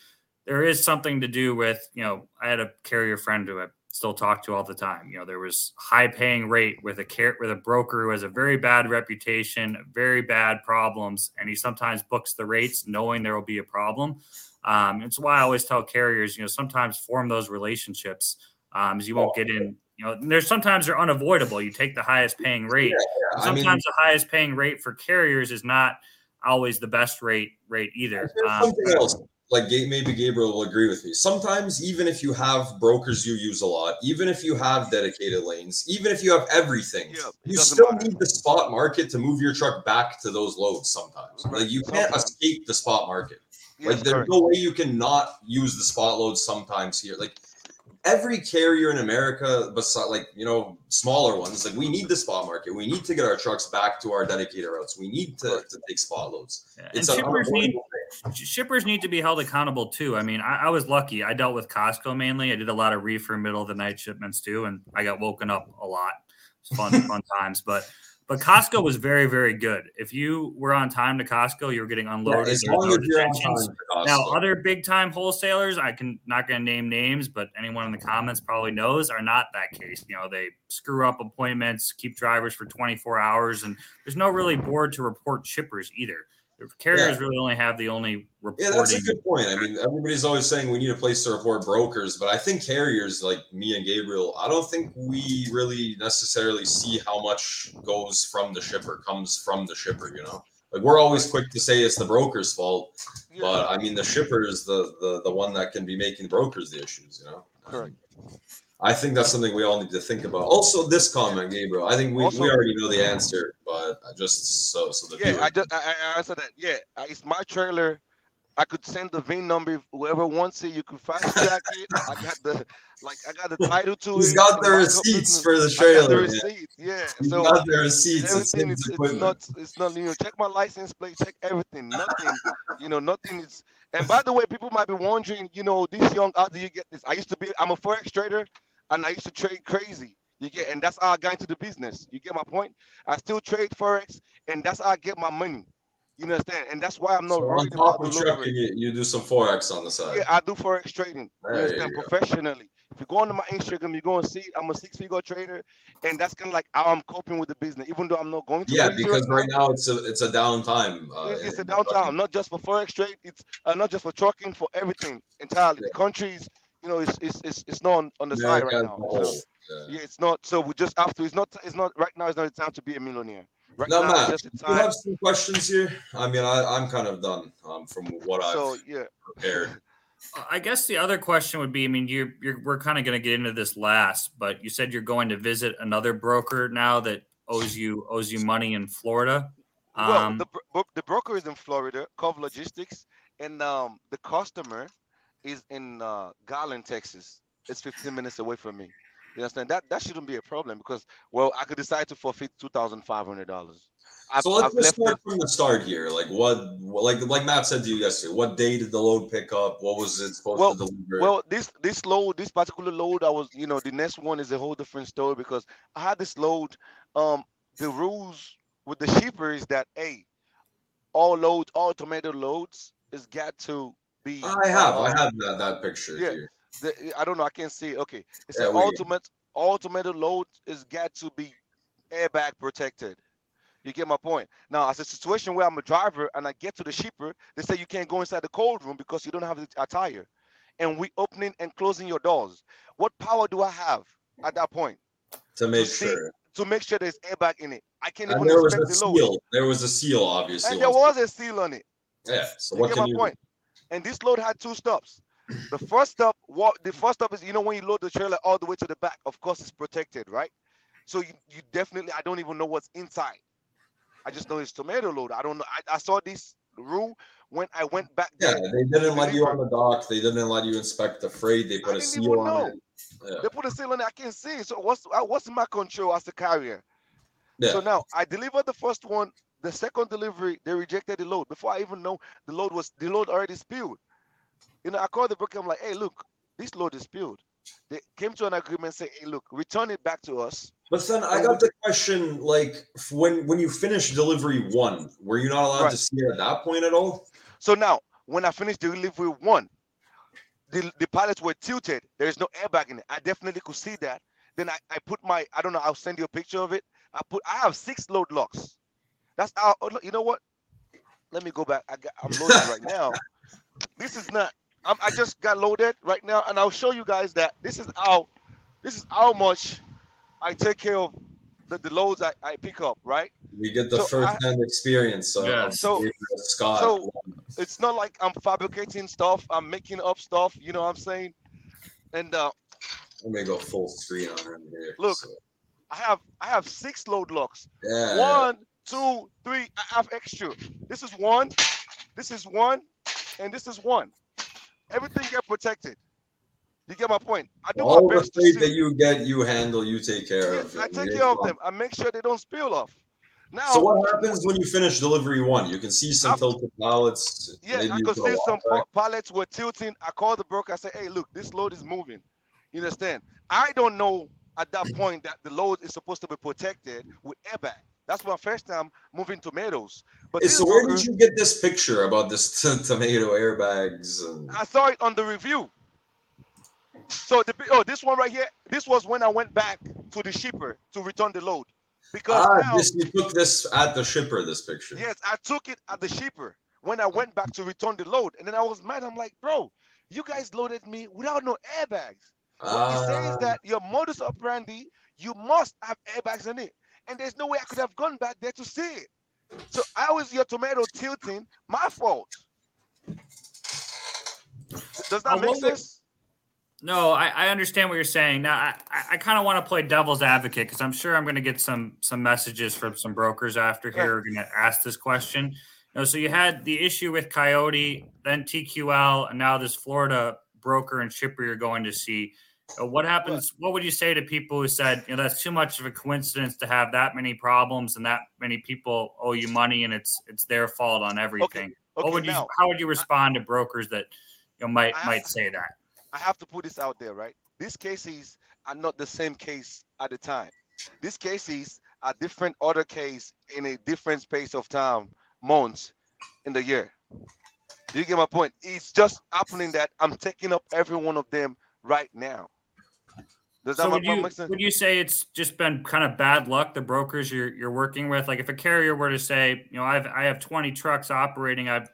there is something to do with, you know, I had a carrier friend who I still talk to all the time. You know, there was high paying rate with a car- with a broker who has a very bad reputation, very bad problems, and he sometimes books the rates knowing there will be a problem. Um, it's why I always tell carriers, you know, sometimes form those relationships. Um, as you won't get in, you know, there's sometimes they're unavoidable. You take the highest paying rate. Yeah, I Sometimes mean, the highest paying rate for carriers is not always the best rate rate either. Um, something else. Like maybe Gabriel will agree with me. Sometimes, even if you have brokers you use a lot, even if you have dedicated lanes, even if you have everything, Yeah, you still matter. need the spot market to move your truck back to those loads. Sometimes, Right. like you can't Sometimes. escape the spot market. Yes, like there's correct. no way you can not use the spot loads sometimes here. Like every carrier in America, besides like you know smaller ones, like we need the spot market. We need to get our trucks back to our dedicated routes. We need to, to take spot loads. yeah. It's and an shippers need thing. Shippers need to be held accountable too. I mean, I, I was lucky. I dealt with Costco mainly. I did a lot of reefer middle of the night shipments too, and I got woken up a lot. It's fun, fun times. But but Costco was very, very good. If you were on time to Costco, you were getting Yeah, unloaded. as long as you're on time Now, other big time wholesalers, I can not going to name names, but anyone in the comments probably knows are not that case. You know, they screw up appointments, keep drivers for 24 hours, and there's no really board to report shippers either. The carriers really only have the only reporting. Yeah, that's a good point. I mean, everybody's always saying we need a place to report brokers, but I think carriers like me and Gabriel, I don't think we really necessarily see how much goes from the shipper, comes from the shipper, you know? Like we're always quick to say it's the broker's fault, but I mean the shipper is the the, the one that can be making the brokers the issues, you know? correct. I think that's something we all need to think about. Also, this comment, Gabriel, I think we, Also- we already know the answer, but I just so so the Yeah, I just I, I answered that. Yeah, it's my trailer. I could send the VIN number. Whoever wants it, you can fast track it. I got the like I got the title to He's it. got the receipts for the I got the trailer. man. receipts. Yeah. He's So got the receipts. It's everything is it's not it's not you know check my license plate check everything nothing you know nothing is and by the way people might be wondering you know this young how do you get this i used to be i'm a forex trader and i used to trade crazy you get and that's how i got into the business you get my point i still trade forex and that's how i get my money you understand and that's why i'm not So on worried top about the trucking, you, you do some forex on the side. yeah i do forex trading you understand you go. professionally if you go onto my instagram you're going to see i'm a six-figure trader and that's kind of like how i'm coping with the business even though i'm not going to Yeah, because right now it's a it's a downtime. Uh, It's, it's a trucking. not just for forex trade. It's uh, not just for trucking, for everything entirely. The Yeah. countries, you know, it's it's it's, it's not on, on the side right now. So, Yeah. yeah, it's not. So we just have to. It's not. It's not right now. It's not the time to be a millionaire. Right Now, now, Matt, it's just the you have some questions here. I mean, I, I'm kind of done um, from what I've So yeah, prepared. I guess the other question would be, I mean, you're, you're we're kind of going to get into this last, but you said you're going to visit another broker now that owes you owes you money in Florida. well, Um, the bro- the broker is in Florida, Cove Logistics, and um the customer is in uh, Garland, Texas. It's 15 minutes away from me. You understand that that shouldn't be a problem because well, I could decide to forfeit two thousand five hundred dollars. so let's just start from the start here. Like what, like like Matt said to you yesterday. What day did the load pick up? What was it supposed Well- to deliver? Well, this this load, this particular load, I was, you know, the next one is a whole different story because I had this load. Um, the rules with the shipper is that hey, all loads, all tomato loads, is got to be. I have, uh, I have that that picture yeah. here. The, I don't know. I can't see. Okay, it's Yeah, we- ultimate ultimate load is got to be airbag protected. You get my point. Now, as a situation where I'm a driver and I get to the shipper, they say you can't go inside the cold room because you don't have the attire, and we opening and closing your doors. What power do I have at that point To make see- sure. to make sure there's airbag in it? I can't And even there was a the load. seal. There was a seal, obviously. And there was a seal on it. Yeah. So You what get can my you? point. And this load had two stops. The first stop, what the first stop is, you know, when you load the trailer all the way to the back, of course it's protected, right? So you, you definitely, I don't even know what's inside. I just know it's tomato load. I don't know. I, I saw this rule when I went back Yeah, there. they didn't let you on the dock. They didn't let you inspect the freight. They put a seal on know. it. Yeah. They put a seal on it. I can't see. So what's uh, what's my control as the carrier? yeah. So now I delivered the first one. The second delivery, they rejected the load before I even know the load was the load already spilled. You know, I called the broker. I'm like, hey, look, this load is spilled. They came to an agreement, say, hey, look, return it back to us. But then I got the question: like, when when you finished delivery one, were you not allowed Right. to see it at that point at all? So now, when I finished delivery one, the, the pallets were tilted. There is no airbag in it. I definitely could see that. Then I, I put my, I don't know, I'll send you a picture of it. I put, I have six load locks. That's how, oh, look, you know what? Let me go back. I got, I'm loaded right now. This is not, I'm, I just got loaded right now, and I'll show you guys that this is how, this is how much I take care of the, the loads I, I pick up, right? We get the So first-hand experience of, Yeah. So- Scott. so- It's not like I'm fabricating stuff, I'm making up stuff, you know what I'm saying? And uh, Let me go full screen on him here. Look. So, I have I have six load locks. yeah. One, two, three. I have extra. This is one. This is one, and this is one. Everything get protected. You get my point. I do All my the best to freight that you get, you handle, you take care Yeah, of. I take care of them. I make sure they don't spill off. Now, So what happens when you finish delivery one? You can see some tilted pallets. yeah, I could see some back. pallets were tilting. I called the broker. I said, "Hey, look, this load is moving." You understand? I don't know at that point that the load is supposed to be protected with airbag. That's my first time moving tomatoes. But so where did you get this picture about this t- tomato airbags? And... I saw it on the review. So the oh this one right here, this was when I went back to the shipper to return the load. Because Ah, now, this, you took this at the shipper. This picture. yes, I took it at the shipper when I went back to return the load. And then I was mad. I'm like, bro, you guys loaded me without no airbags. What he says Ah, that your modus operandi, you must have airbags in it. And there's no way I could have gone back there to see it. So how is your tomato tilting? My fault. Does that Uh, make sense? No, I, I understand what you're saying. Now, I, I- I kind of want to play devil's advocate because I'm sure I'm going to get some some messages from some brokers after here who are going to ask this question. You know, so you had the issue with Coyote, then TQL, and now this Florida broker and shipper you're going to see. Uh, what happens? What would you say to people who said, you know, that's too much of a coincidence to have that many problems and that many people owe you money and it's it's their fault on everything? Okay, what would you? now how would you respond to brokers that you know might I might say that? I have to put this out there, right? These cases are not the same case at the time. These cases are different other case in a different space of time, months in the year. Do you get my point? It's just happening that I'm taking up every one of them right now. Does that So make, would you would you say it's just been kind of bad luck the brokers you're you're working with? Like if a carrier were to say, you know, I've I have 20 trucks operating, I've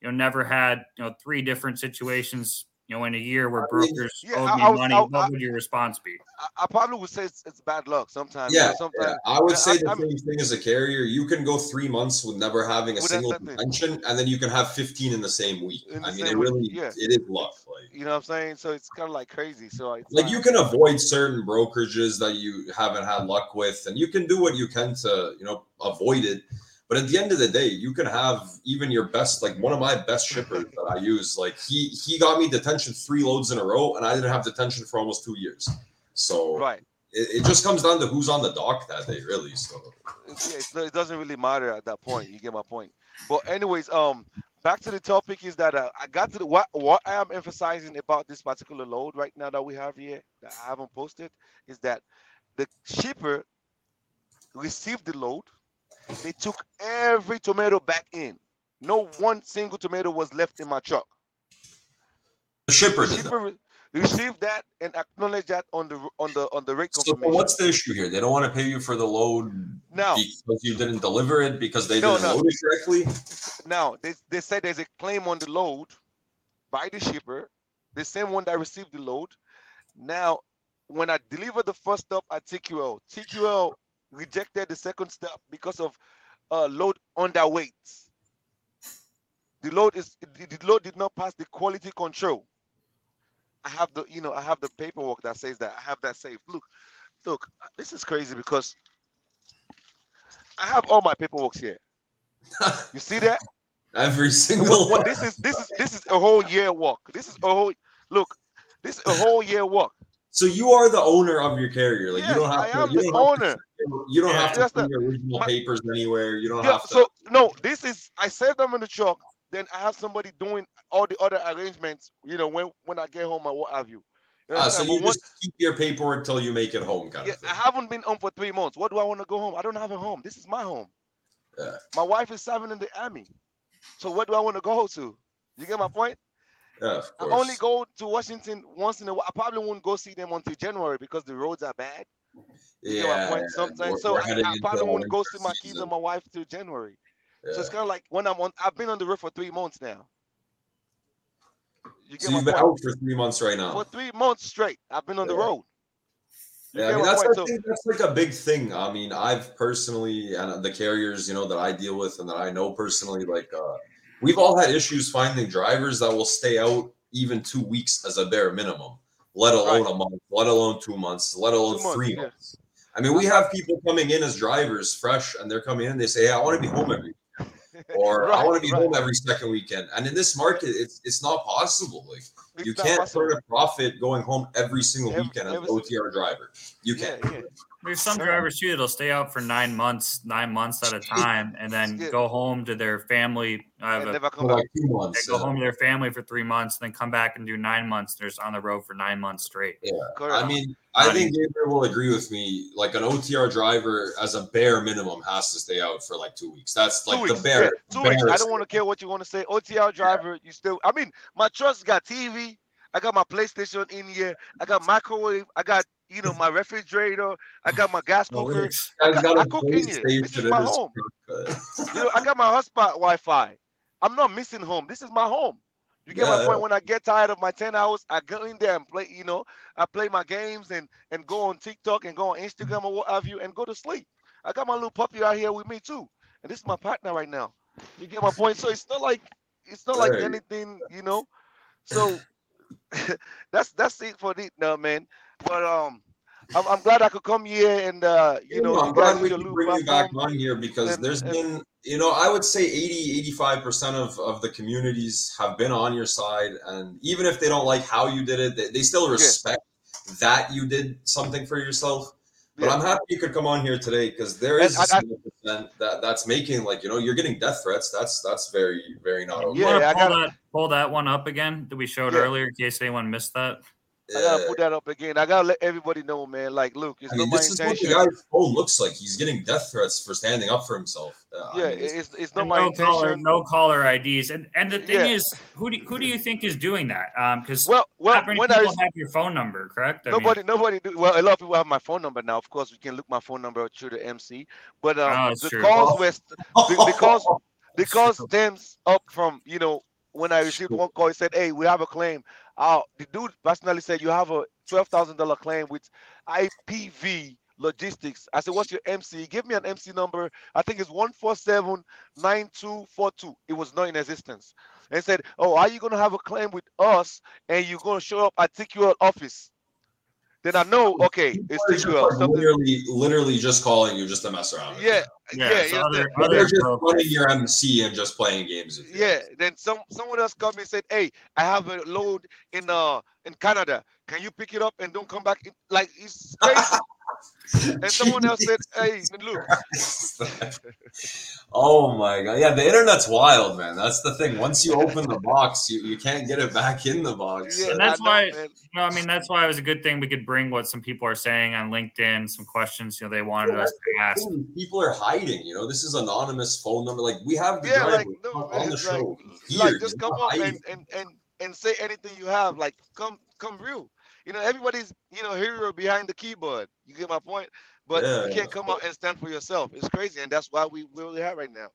you know never had you know three different situations you know in a year where I mean, brokers yeah, owed me I was- money. I- what would your response be? I, I probably would say it's, it's bad luck sometimes. Yeah, sometimes yeah, I would Yeah, say the I'm- same thing as a carrier. You can go three months with never having a single nothing. convention, and then you can have 15 in the same week. The I mean, same it week, really, yeah. it is luck. Like, you know what I'm saying? So it's kind of like crazy. So it's like not- you can avoid certain brokerages that you haven't had luck with, and you can do what you can to, you know, avoid it. But at the end of the day, you can have even your best, like one of my best shippers that I use. Like he he got me detention three loads in a row, and I didn't have detention for almost two years. So right. it, it just comes down to who's on the dock that day, really. So yeah, it doesn't really matter at that point. You get my point. But anyways, um, back to the topic is that uh, I got to the what what I am emphasizing about this particular load right now that we have here that I haven't posted is that the shipper received the load. They took every tomato back in. No one single tomato was left in my truck. the shipper The that. shipper, receive that and acknowledged that on the on the on the rate So what's the issue here? They don't want to pay you for the load now? because you didn't deliver it because they No, didn't no. load it correctly. Now they, they said there's a claim on the load by the shipper, the same one that received the load. Now, when I deliver the first stop at TQL, TQL rejected the second step because of uh, load underweight. The load is the, load did not pass the quality control. I have the you know I have the paperwork that says that I have that saved. Look, look, this is crazy because I have all my paperwork here. You see that? Every single one. this is this is this is a whole year work. This is a whole look. This is a whole year work. So you are the owner of your carrier. Like Yes, you don't have I to. am the don't have to- owner. You don't Yeah. have to put the- your original my- papers anywhere. You don't Yeah, have to. so no, this is I save them in the truck. Then I have somebody doing all the other arrangements. You know when when I get home or what have you. You Ah, so you just keep your paperwork until you make it home, kind yeah. I haven't been home for three months. What do I want to go home? I don't have a home. This is my home. Yeah. My wife is serving in the army. So what do I want to go to? You get my point? Yeah, I only go to Washington once in a while. I probably won't go see them until January because the roads are bad. You get my yeah, point? we're- so we're I, I probably into won't go see my kids and my wife till January. So it's kind of like when I'm on. I've been on the road for three months now. You get So you've been point? out for three months right now. For three months straight, I've been on the road. You Yeah, I mean that's? I So- think that's like a big thing. I mean, I've personally and the carriers, you know, that I deal with and that I know personally, like uh, we've all had issues finding drivers that will stay out even two weeks as a bare minimum, let alone Right. a month, let alone two months, let alone Two months, three yeah. months. I mean, we have people coming in as drivers fresh and they're coming in, they say, Hey, I want to be home every or I want to be right. home every second weekend. And in this market, it's it's not possible. Like It's you can't possible. turn a profit going home every single Every- weekend as an OTR driver. You Yeah, can't. yeah. There's some Sure. drivers too that'll stay out for nine months, nine months at a time, and then Yeah. go home to their family. I have a, never come back. like two they months. go yeah. home to their family for three months, then come back and do nine months. They're just on the road for nine months straight. Correct. I mean, I think Gabriel will agree with me. Like an OTR driver, as a bare minimum, has to stay out for like two weeks. That's like two the weeks. bare. yeah, two weeks. I don't want to care what you want to say. OTR driver, you still. I mean, my truck's got TV. I got my PlayStation in here. I got microwave. I got you know my refrigerator. I got my gas Oh, cooker. it's- I Guy's got- got I a cook in here. This is my his home. You know, I got my hotspot Wi-Fi. I'm not missing home. This is my home. You get Yeah, my point. When I get tired of my 10 hours, I go in there and play, you know, I play my games and and go on TikTok and go on Instagram or what have you and go to sleep. I got my little puppy out here with me too. And this is my partner right now. You get my point? So it's not like it's not like anything, you know. So that's that's it for the now, man. But um I'm, I'm glad I could come here and uh you know I'm glad we use your can little bring you back on here because and- there's and- been, you know, I would say 80, 85% of, of the communities have been on your side. And even if they don't like how you did it, they, they still respect that you did something for yourself. But Yeah. I'm happy you could come on here today because there is And is I- I- a percent that that's making like you know you're getting death threats. That's that's very very not okay. You want Yeah, I pull gotta- that pull that one up again that we showed Yeah. earlier in case anyone missed that. I gotta put that up again. I gotta let everybody know, man. Like, look, it's I mean, not my this is what the guy's phone looks like. He's getting death threats for standing up for himself. Uh, I Yeah, mean, it's- it's it's not my no caller, no caller IDs, and and the thing Yeah. is, who do who do you think is doing that? Um, because Well, well, not many when I people have your phone number, correct? I mean- nobody, nobody do. Well, a lot of people have my phone number now. Of course, we can look my phone number through the MC. But Oh, um, that's the true. calls were st- the- because because stems up from you know when I received one call, he said, "Hey, we have a claim." Uh, the dude personally said, "You have a twelve thousand dollar claim with IPV Logistics." I said, "What's your MC?" Give me an MC number. I think it's one four seven nine two four two. It was not in existence. And said, "Oh, are you gonna have a claim with us and you're gonna show up at TQL office?" Then I know, okay, it's are just, TQL. like, Something, literally, literally just calling you just to mess around. yeah, yeah, yeah, so yeah, other, But other they're just running your MC and just playing games. with you. Yeah, then some someone else called me and said, "Hey, I have a load in uh in Canada. Can you pick it up and don't come back?" Like it's crazy. And someone else said, "Hey, look, oh my god! Yeah, the internet's wild, man. That's the thing. Once you open the box, you, you can't get it back in the box. yeah, And I that's know, why- man. No, I mean that's why it was a good thing we could bring what some people are saying on LinkedIn, some questions you know they wanted us to ask. People are hiding. You know, this is anonymous phone number. Like we have the yeah, driver like no, on man, the it's like, show. like just come not up and and and and say anything you have. Like come come real. You know, everybody's you know hero behind the keyboard. You get my point? But Yeah, you can't come out and stand for yourself. It's crazy, and that's why we really have right now.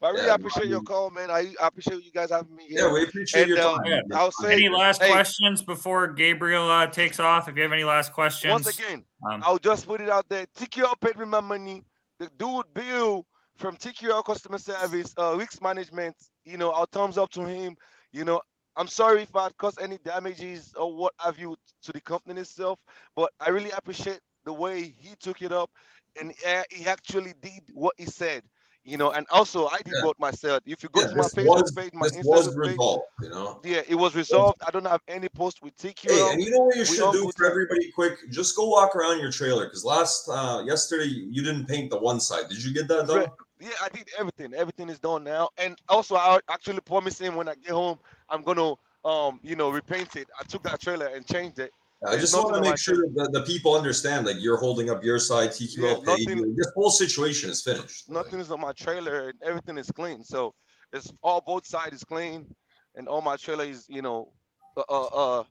But I really Yeah, appreciate I your call, man. I, I appreciate you guys having me here. Yeah, we appreciate And, your uh, time. Yeah. I'll say Any last hey, questions before Gabriel uh, takes off? If you have any last questions, Once again, um, I'll just put it out there. TQL paid me my money. The dude Bill from TQL customer service, uh, risk management. You know, our thumbs up to him. You know, I'm sorry if I caused any damages or what have you to the company itself, but I really appreciate the way he took it up, and he actually did what he said. You know, and also I did Yeah. myself. If you go Yeah, to my Facebook was, page, my Instagram page, you know. yeah, it was resolved. I don't have any post with TQL. Hey, and you know what you we should do for everybody quick? Just go walk around your trailer because last uh yesterday you you didn't paint the one side. Did you get that done? Yeah, I did everything. Everything is done now. And also I actually promised him when I get home, I'm gonna um, you know, repaint it. I took that trailer and changed it. I There's just want to make my sure that the, people understand like you're holding up your side, TQL Yeah, nothing-. This whole situation is finished. Like, Nothing is on my trailer and everything is clean. So it's all both sides is clean and all my trailer is, you know, uh uh, uh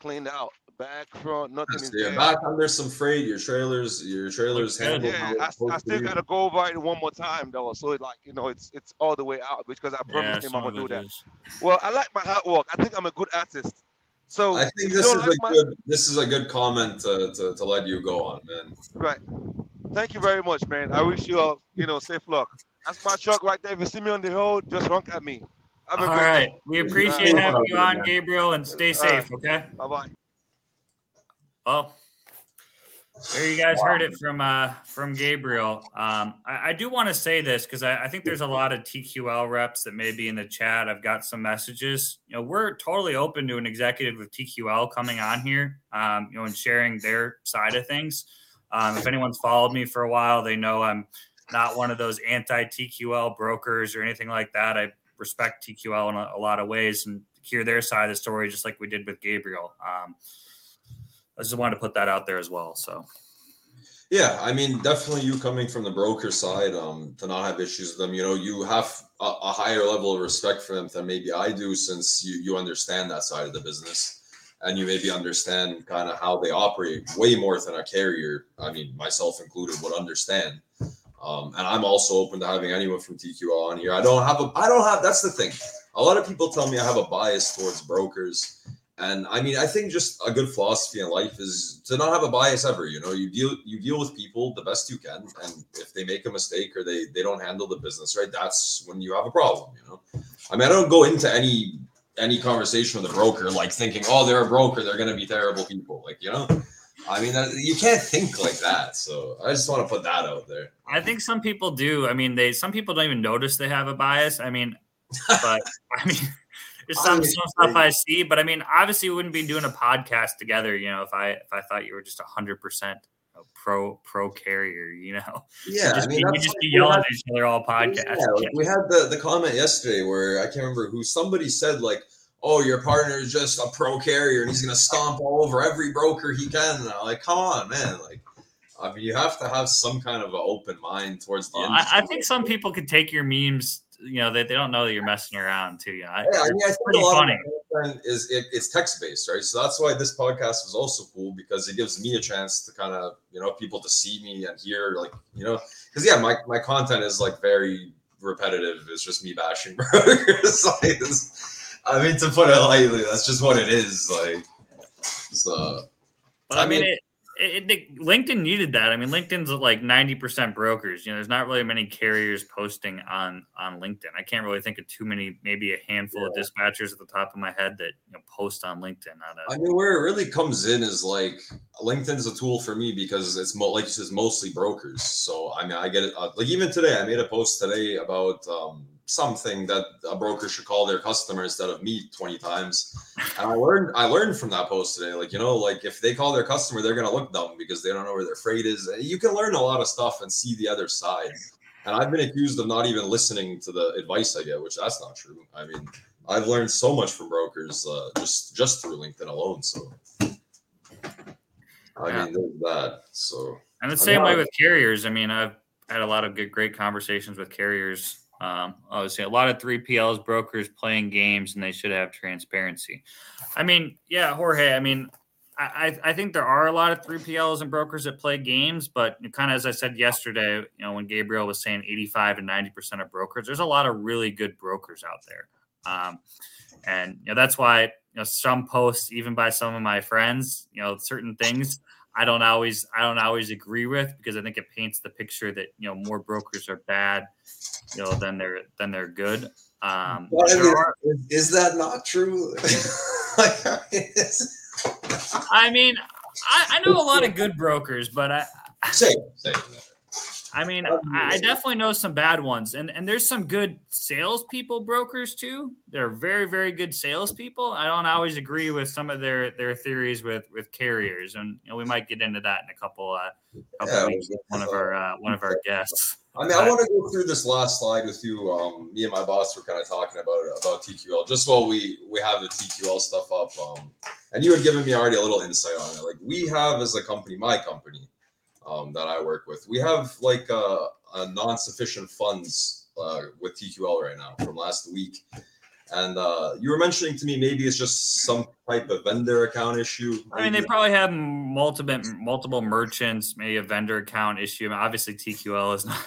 cleaned out. Back, front, nothing so is you're there. back under some freight. Your trailers, your trailers Looks good. handled. Yeah, I, I still gotta go over it one more time though. So it like, you know, it's it's all the way out because I yeah, promised him I'm gonna do it that. is. Well, I like my artwork. I think I'm a good artist. So I think this is like a my- good this is a good comment to, to, to let you go on, man. Right. Thank you very much, man. I wish you a you know safe luck. That's my truck right there. If you see me on the road, just honk at me. Have a All great right, we appreciate Alright. having you on, Gabriel, and stay All right. safe. Okay. Bye bye. Well, there you guys heard it from uh from Gabriel. Um, I, I do want to say this because I, I think there's a lot of TQL reps that may be in the chat. I've got some messages. You know, we're totally open to an executive with TQL coming on here. Um, you know, and sharing their side of things. Um, if anyone's followed me for a while, they know I'm not one of those anti TQL brokers or anything like that. I respect TQL in a, a lot of ways and hear their side of the story, just like we did with Gabriel. Um, I just wanted to put that out there as well. So Yeah, I mean, definitely you coming from the broker side, um, to not have issues with them, you know, you have a, a higher level of respect for them than maybe I do, since you you understand that side of the business, and you maybe understand kind of how they operate way more than a carrier. I mean, myself included, would understand. Um, and I'm also open to having anyone from TQL on here. I don't have a, I don't have. That's the thing. A lot of people tell me I have a bias towards brokers. And I mean, I think just a good philosophy in life is to not have a bias ever. You know, you deal you deal with people the best you can, and if they make a mistake or they they don't handle the business right, that's when you have a problem. You know, I mean, I don't go into any any conversation with a broker like thinking, oh, they're a broker, they're going to be terrible people. Like you know, I mean, uh, you can't think like that. So I just want to put that out there. I think some people do. I mean, they some people don't even notice they have a bias. I mean, but I mean, there's some, some stuff I see. But I mean, obviously, we wouldn't be doing a podcast together. You know, if I if I thought you were just hundred percent pro pro carrier, you know, Yeah, just, I mean, be, we'd just be we yelling had- at each other all podcast. Yeah, like we had the, the comment yesterday where I can't remember who somebody said like, "Oh, your partner is just a pro carrier and he's gonna stomp all over every broker he can." Like, come on, man! Like, I mean, you have to have some kind of an open mind towards the Well, industry. I, I think some people could take your memes. You know, they, they don't know that you're messing around too. I, Yeah, I mean, I think pretty a lot funny. of my is it, it's text based, right? So that's why this podcast is also cool because it gives me a chance to kind of you know people to see me and hear like you know because yeah, my my content is like very repetitive. It's just me bashing burgers. like, it's- I mean, to put it lightly, that's just what it is. Like, so But I I mean, mean- it, it, it, LinkedIn needed that. I mean, LinkedIn's like ninety percent brokers. You know, there's not really many carriers posting on on LinkedIn. I can't really think of too many. Maybe a handful of dispatchers at the top of my head that you know, post on LinkedIn. On a, I mean, where it really comes in is like LinkedIn's a tool for me because it's mo- like you said, mostly brokers. So I mean, I get it. Uh, like even today, I made a post today about um, something that a broker should call their customer instead of me twenty times. And I learned, I learned from that post today. Like you know, like if they call their customer, they're gonna look dumb because they don't know where their freight is. You can learn a lot of stuff and see the other side. And I've been accused of not even listening to the advice I get, which that's not true. I mean, I've learned so much from brokers uh, just just through LinkedIn alone. So, I Yeah. mean, there's that. So, and the same way with carriers. I mean, I've had a lot of good, great conversations with carriers. Um, obviously, a lot of 3PLs, brokers playing games, and they should have transparency. I mean, yeah, Jorge. I mean, I, I think there are a lot of 3PLs and brokers that play games, but kind of as I said yesterday, you know, when Gabriel was saying 85 to 90% of brokers, there's a lot of really good brokers out there. Um, and you know, that's why you know some posts, even by some of my friends, you know, certain things I don't always I don't always agree with because I think it paints the picture that you know more brokers are bad, you know, than they're than they're good. Um, well, I mean, are, is that not true? I mean, I, I, know a lot of good brokers, but I say, say I mean, I definitely know some bad ones, and and there's some good salespeople brokers too. They're very very good salespeople. I don't always agree with some of their their theories with with carriers, and you know we might get into that in a couple uh couple yeah, weeks with one of our uh, one of our guests. I mean, I want to go through this last slide with you. Um, me and my boss were kind of talking about about TQL just while we we have the TQL stuff up. Um, and you had given me already a little insight on it. Like we have as a company, my company um, that I work with. We have like a, a non-sufficient funds uh, with TQL right now from last week. And uh, you were mentioning to me maybe it's just some type of vendor account issue. I mean, they probably have multiple multiple merchants, maybe a vendor account issue. Obviously, TQL is not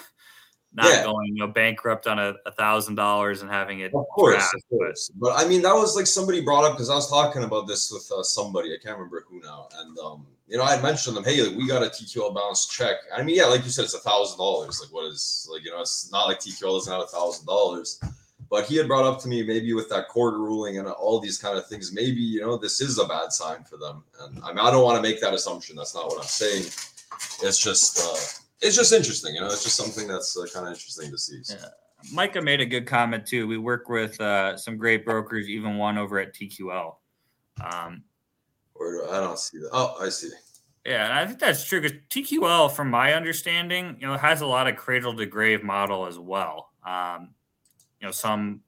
not yeah. going you know bankrupt on a thousand dollars and having it. Of course, of course. But I mean, that was like somebody brought up because I was talking about this with uh, somebody. I can't remember who now, and um, you know, I mentioned them. Hey, like, we got a TQL balance check. I mean, yeah, like you said, it's a thousand dollars. Like, what is like you know, it's not like TQL is not a thousand dollars. But he had brought up to me maybe with that court ruling and all these kind of things, maybe you know this is a bad sign for them. And I mean, I don't want to make that assumption. That's not what I'm saying. It's just. Uh, it's just interesting. You know, it's just something that's uh, kind of interesting to see. So. Yeah. Micah made a good comment too. We work with uh, some great brokers, even one over at TQL. Um, Where do I, I don't see that? Oh, I see. Yeah, and I think that's true because TQL, from my understanding, you know, has a lot of cradle to grave model as well. Um, you know, some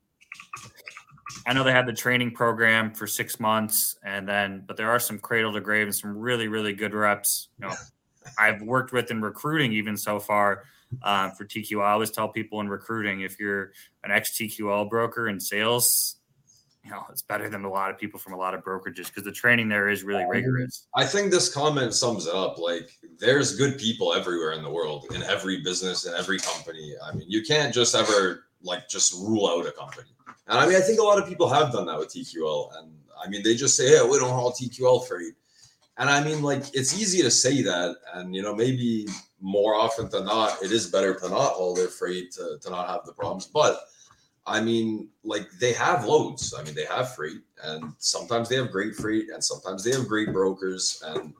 I know they had the training program for six months, and then but there are some cradle to grave and some really really good reps. You know, I've worked with in recruiting even so far uh, for TQL. I always tell people in recruiting if you're an ex TQL broker in sales, you know, it's better than a lot of people from a lot of brokerages because the training there is really rigorous. I think this comment sums it up. Like, there's good people everywhere in the world, in every business, in every company. I mean, you can't just ever like just rule out a company. And I mean, I think a lot of people have done that with TQL. And I mean, they just say, "Hey, we don't haul TQL freight." And I mean, like, it's easy to say that. And, you know, maybe more often than not, it is better to not haul their freight to, to not have the problems. But I mean, like, they have loads. I mean, they have freight, and sometimes they have great freight, and sometimes they have great brokers. And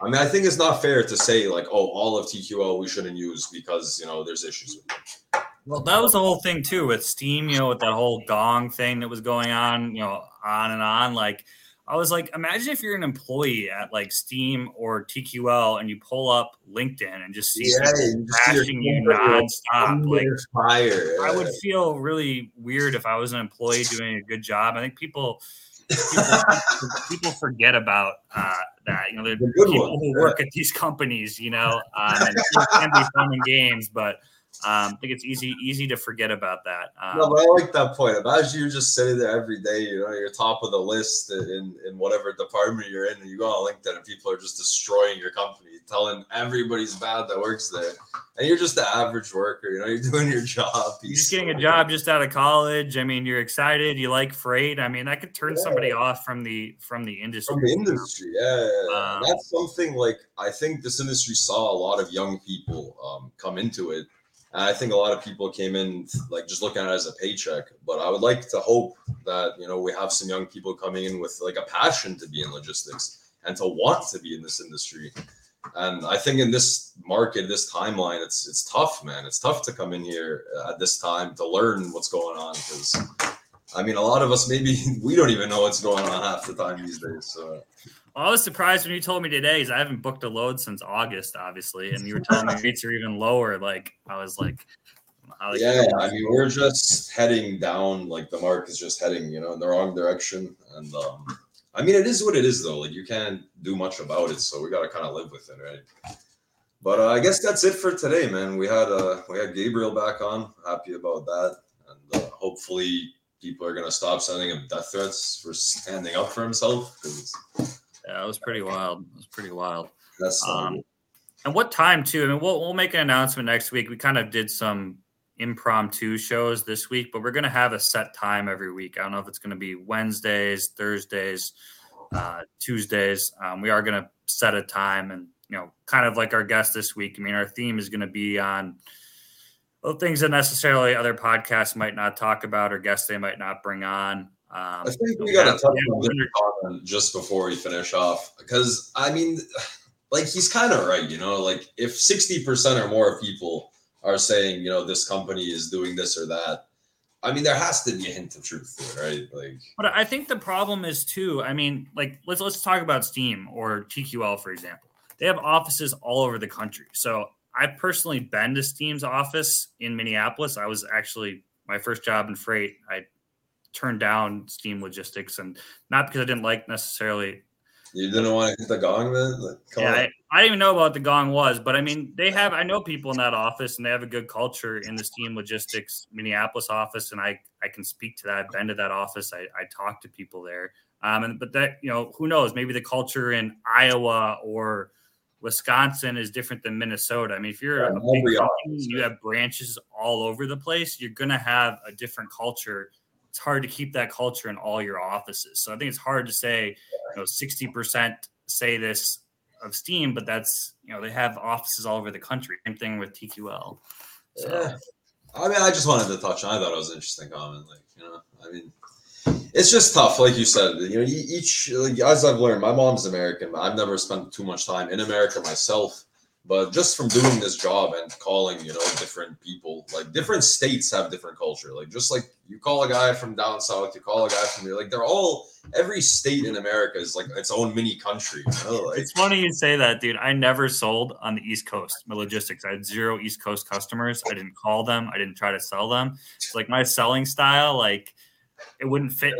I mean, I think it's not fair to say, like, oh, all of TQL we shouldn't use because, you know, there's issues with it. Well, that was the whole thing, too, with Steam, you know, with that whole gong thing that was going on, you know, on and on. Like, I was like, imagine if you're an employee at like Steam or TQL and you pull up LinkedIn and just see yeah, people bashing you nonstop. Like, fire. I would feel really weird if I was an employee doing a good job. I think people people, people forget about uh, that. You know, the people one. who work at these companies, you know, um, and it can be fun and games, but um, I think it's easy easy to forget about that. Um, no, but I like that point. Imagine you're just sitting there every day, you know, you're top of the list in, in whatever department you're in, and you go on LinkedIn and people are just destroying your company, telling everybody's bad that works there. And you're just the average worker, you know, you're doing your job. You're just getting a job just out of college. I mean, you're excited, you like freight. I mean, that could turn yeah. somebody off from the from the industry. From the industry, yeah. yeah. Um, That's something like I think this industry saw a lot of young people um, come into it and I think a lot of people came in like just looking at it as a paycheck. But I would like to hope that you know we have some young people coming in with like a passion to be in logistics and to want to be in this industry. And I think in this market, this timeline, it's it's tough, man. It's tough to come in here at this time to learn what's going on because I mean, a lot of us maybe we don't even know what's going on half the time these days. So well, I was surprised when you told me today is I haven't booked a load since August, obviously, and you were telling me rates are even lower. Like I was like, I like yeah, I mean, we're just heading down. Like the mark is just heading, you know, in the wrong direction. And um, I mean, it is what it is, though. Like you can't do much about it, so we got to kind of live with it, right? But uh, I guess that's it for today, man. We had uh, we had Gabriel back on. Happy about that. and uh, hopefully people are gonna stop sending him death threats for standing up for himself. Yeah, it was pretty wild. It was pretty wild. That's um, and what time too? I mean, we'll we'll make an announcement next week. We kind of did some impromptu shows this week, but we're going to have a set time every week. I don't know if it's going to be Wednesdays, Thursdays, uh, Tuesdays. Um, we are going to set a time and, you know, kind of like our guest this week. I mean, our theme is going to be on well, things that necessarily other podcasts might not talk about or guests they might not bring on. Um, I think we got to touch on this just before we finish off because I mean, like he's kind of right, you know, like if 60% or more people are saying, you know, this company is doing this or that. I mean, there has to be a hint of truth to it, right? Like, but I think the problem is too. I mean, like let's let's talk about Steam or TQL for example. They have offices all over the country. So I've personally been to Steam's office in Minneapolis. I was actually my first job in freight. I turned down Steam Logistics, and not because I didn't like necessarily you didn't want to hit the gong then? Like, yeah, I, I, didn't even know about the gong was, but I mean, they have. I know people in that office, and they have a good culture in the Steam Logistics Minneapolis office, and I I can speak to that. I've been to that office. I I talk to people there. Um, and but that you know, who knows? Maybe the culture in Iowa or Wisconsin is different than Minnesota. I mean, if you're yeah, a big company, you have branches all over the place, you're going to have a different culture it's hard to keep that culture in all your offices. So I think it's hard to say, you know, 60% say this of Steam, but that's, you know, they have offices all over the country. Same thing with TQL. So. Yeah. I mean, I just wanted to touch on. I thought it was an interesting comment. Like, you know, I mean, it's just tough, like you said. You know, each like, as I've learned, my mom's American, but I've never spent too much time in America myself. But just from doing this job and calling, you know, different people, like different states have different culture. Like just like you call a guy from down south, you call a guy from here, like they're all every state in America is like its own mini country. You know? like, it's funny you say that, dude. I never sold on the East Coast. My logistics, I had zero East Coast customers. I didn't call them. I didn't try to sell them. It's like my selling style, like it wouldn't fit.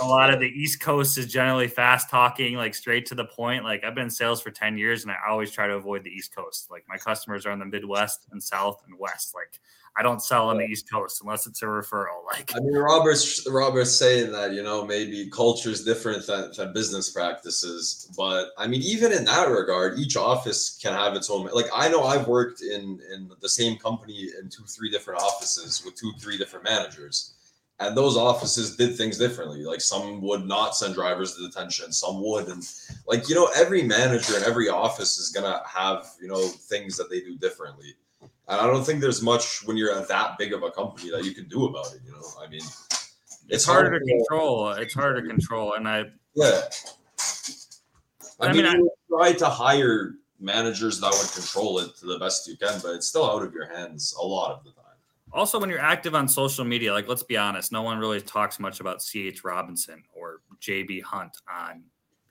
A lot of the East Coast is generally fast talking, like straight to the point. Like I've been in sales for 10 years and I always try to avoid the East Coast. Like my customers are in the Midwest and South and West. Like I don't sell on the East Coast unless it's a referral. Like I mean, Robert's Robert's saying that, you know, maybe culture is different than, than business practices. But I mean, even in that regard, each office can have its own like I know I've worked in in the same company in two, three different offices with two, three different managers and those offices did things differently. Like some would not send drivers to detention, some would, and like you know, every manager in every office is gonna have you know things that they do differently. And I don't think there's much when you're that big of a company that you can do about it. You know, I mean, it's, it's harder hard to control. It's harder to control, and I yeah. I, I mean, mean, I, try to hire managers that would control it to the best you can, but it's still out of your hands a lot of the time also when you're active on social media like let's be honest no one really talks much about ch robinson or jb hunt on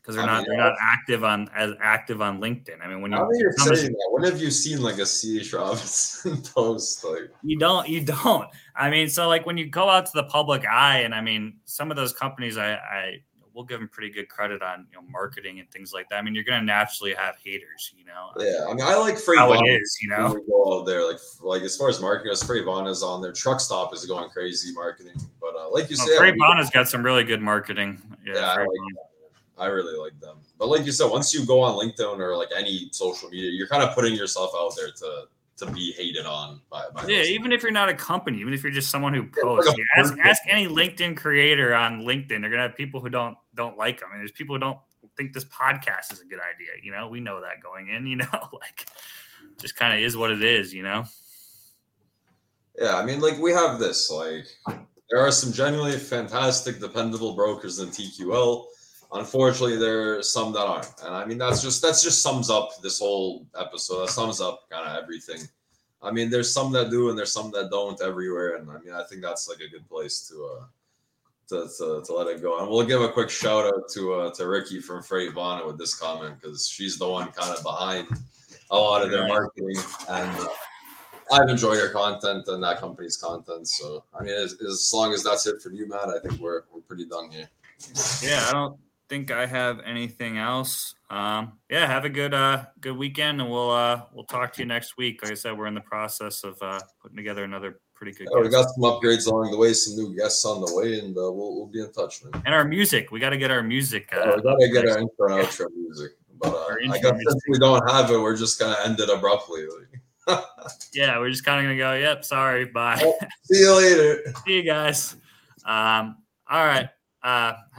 because they're I not mean, they're not active on as active on linkedin. I mean when you you're saying that? When have you seen like a ch robinson post like? You don't you don't. I mean so like when you go out to the public eye and i mean some of those companies i i we'll give them pretty good credit on you know marketing and things like that. I mean, you're going to naturally have haters, you know. Yeah, I mean, I like Free how it is, you know. go out there, like like as far as marketing goes, Free is on there. Truck Stop is going crazy marketing, but uh, like you no, said, Free has got some really good marketing. Yeah, yeah I, like I really like them. But like you said, once you go on LinkedIn or like any social media, you're kind of putting yourself out there to to be hated on by, by yeah even if you're not a company even if you're just someone who posts. like ask, ask any linkedin creator on linkedin. They're gonna have people who don't don't like them and there's people who don't think this podcast is a good idea you know? We know that going in you know? Like just kind of is what it is you know? Yeah i mean like we have this like there are some genuinely fantastic dependable brokers in tql unfortunately there are some that aren't. And i mean that's just that's just sums up this whole episode. That sums up kind of everything. I mean there's some that do and there's some that don't everywhere. And i mean i think that's like a good place to uh to, to, to let it go. And we'll give a quick shout out to uh to ricky from freight Vana with this comment because she's the one kind of behind a lot of their marketing. And uh, I've enjoyed your content and that company's content. So I mean, as, as long as that's it from you, Matt, I think we're we're pretty done here. Yeah, I don't think I have anything else. Um, yeah, have a good uh, good weekend, and we'll uh, we'll talk to you next week. Like I said, we're in the process of uh, putting together another pretty good. Yeah, we got some upgrades along the way, some new guests on the way, and uh, we'll, we'll be in touch, man. And our music, we got to get our music. Uh, we gotta get our intro and outro music, but uh, I guess since we don't have it, we're just gonna end it abruptly. yeah, we're just kind of gonna go. Yep, sorry, bye. Well, see you later. see you guys. Um, all right. Uh,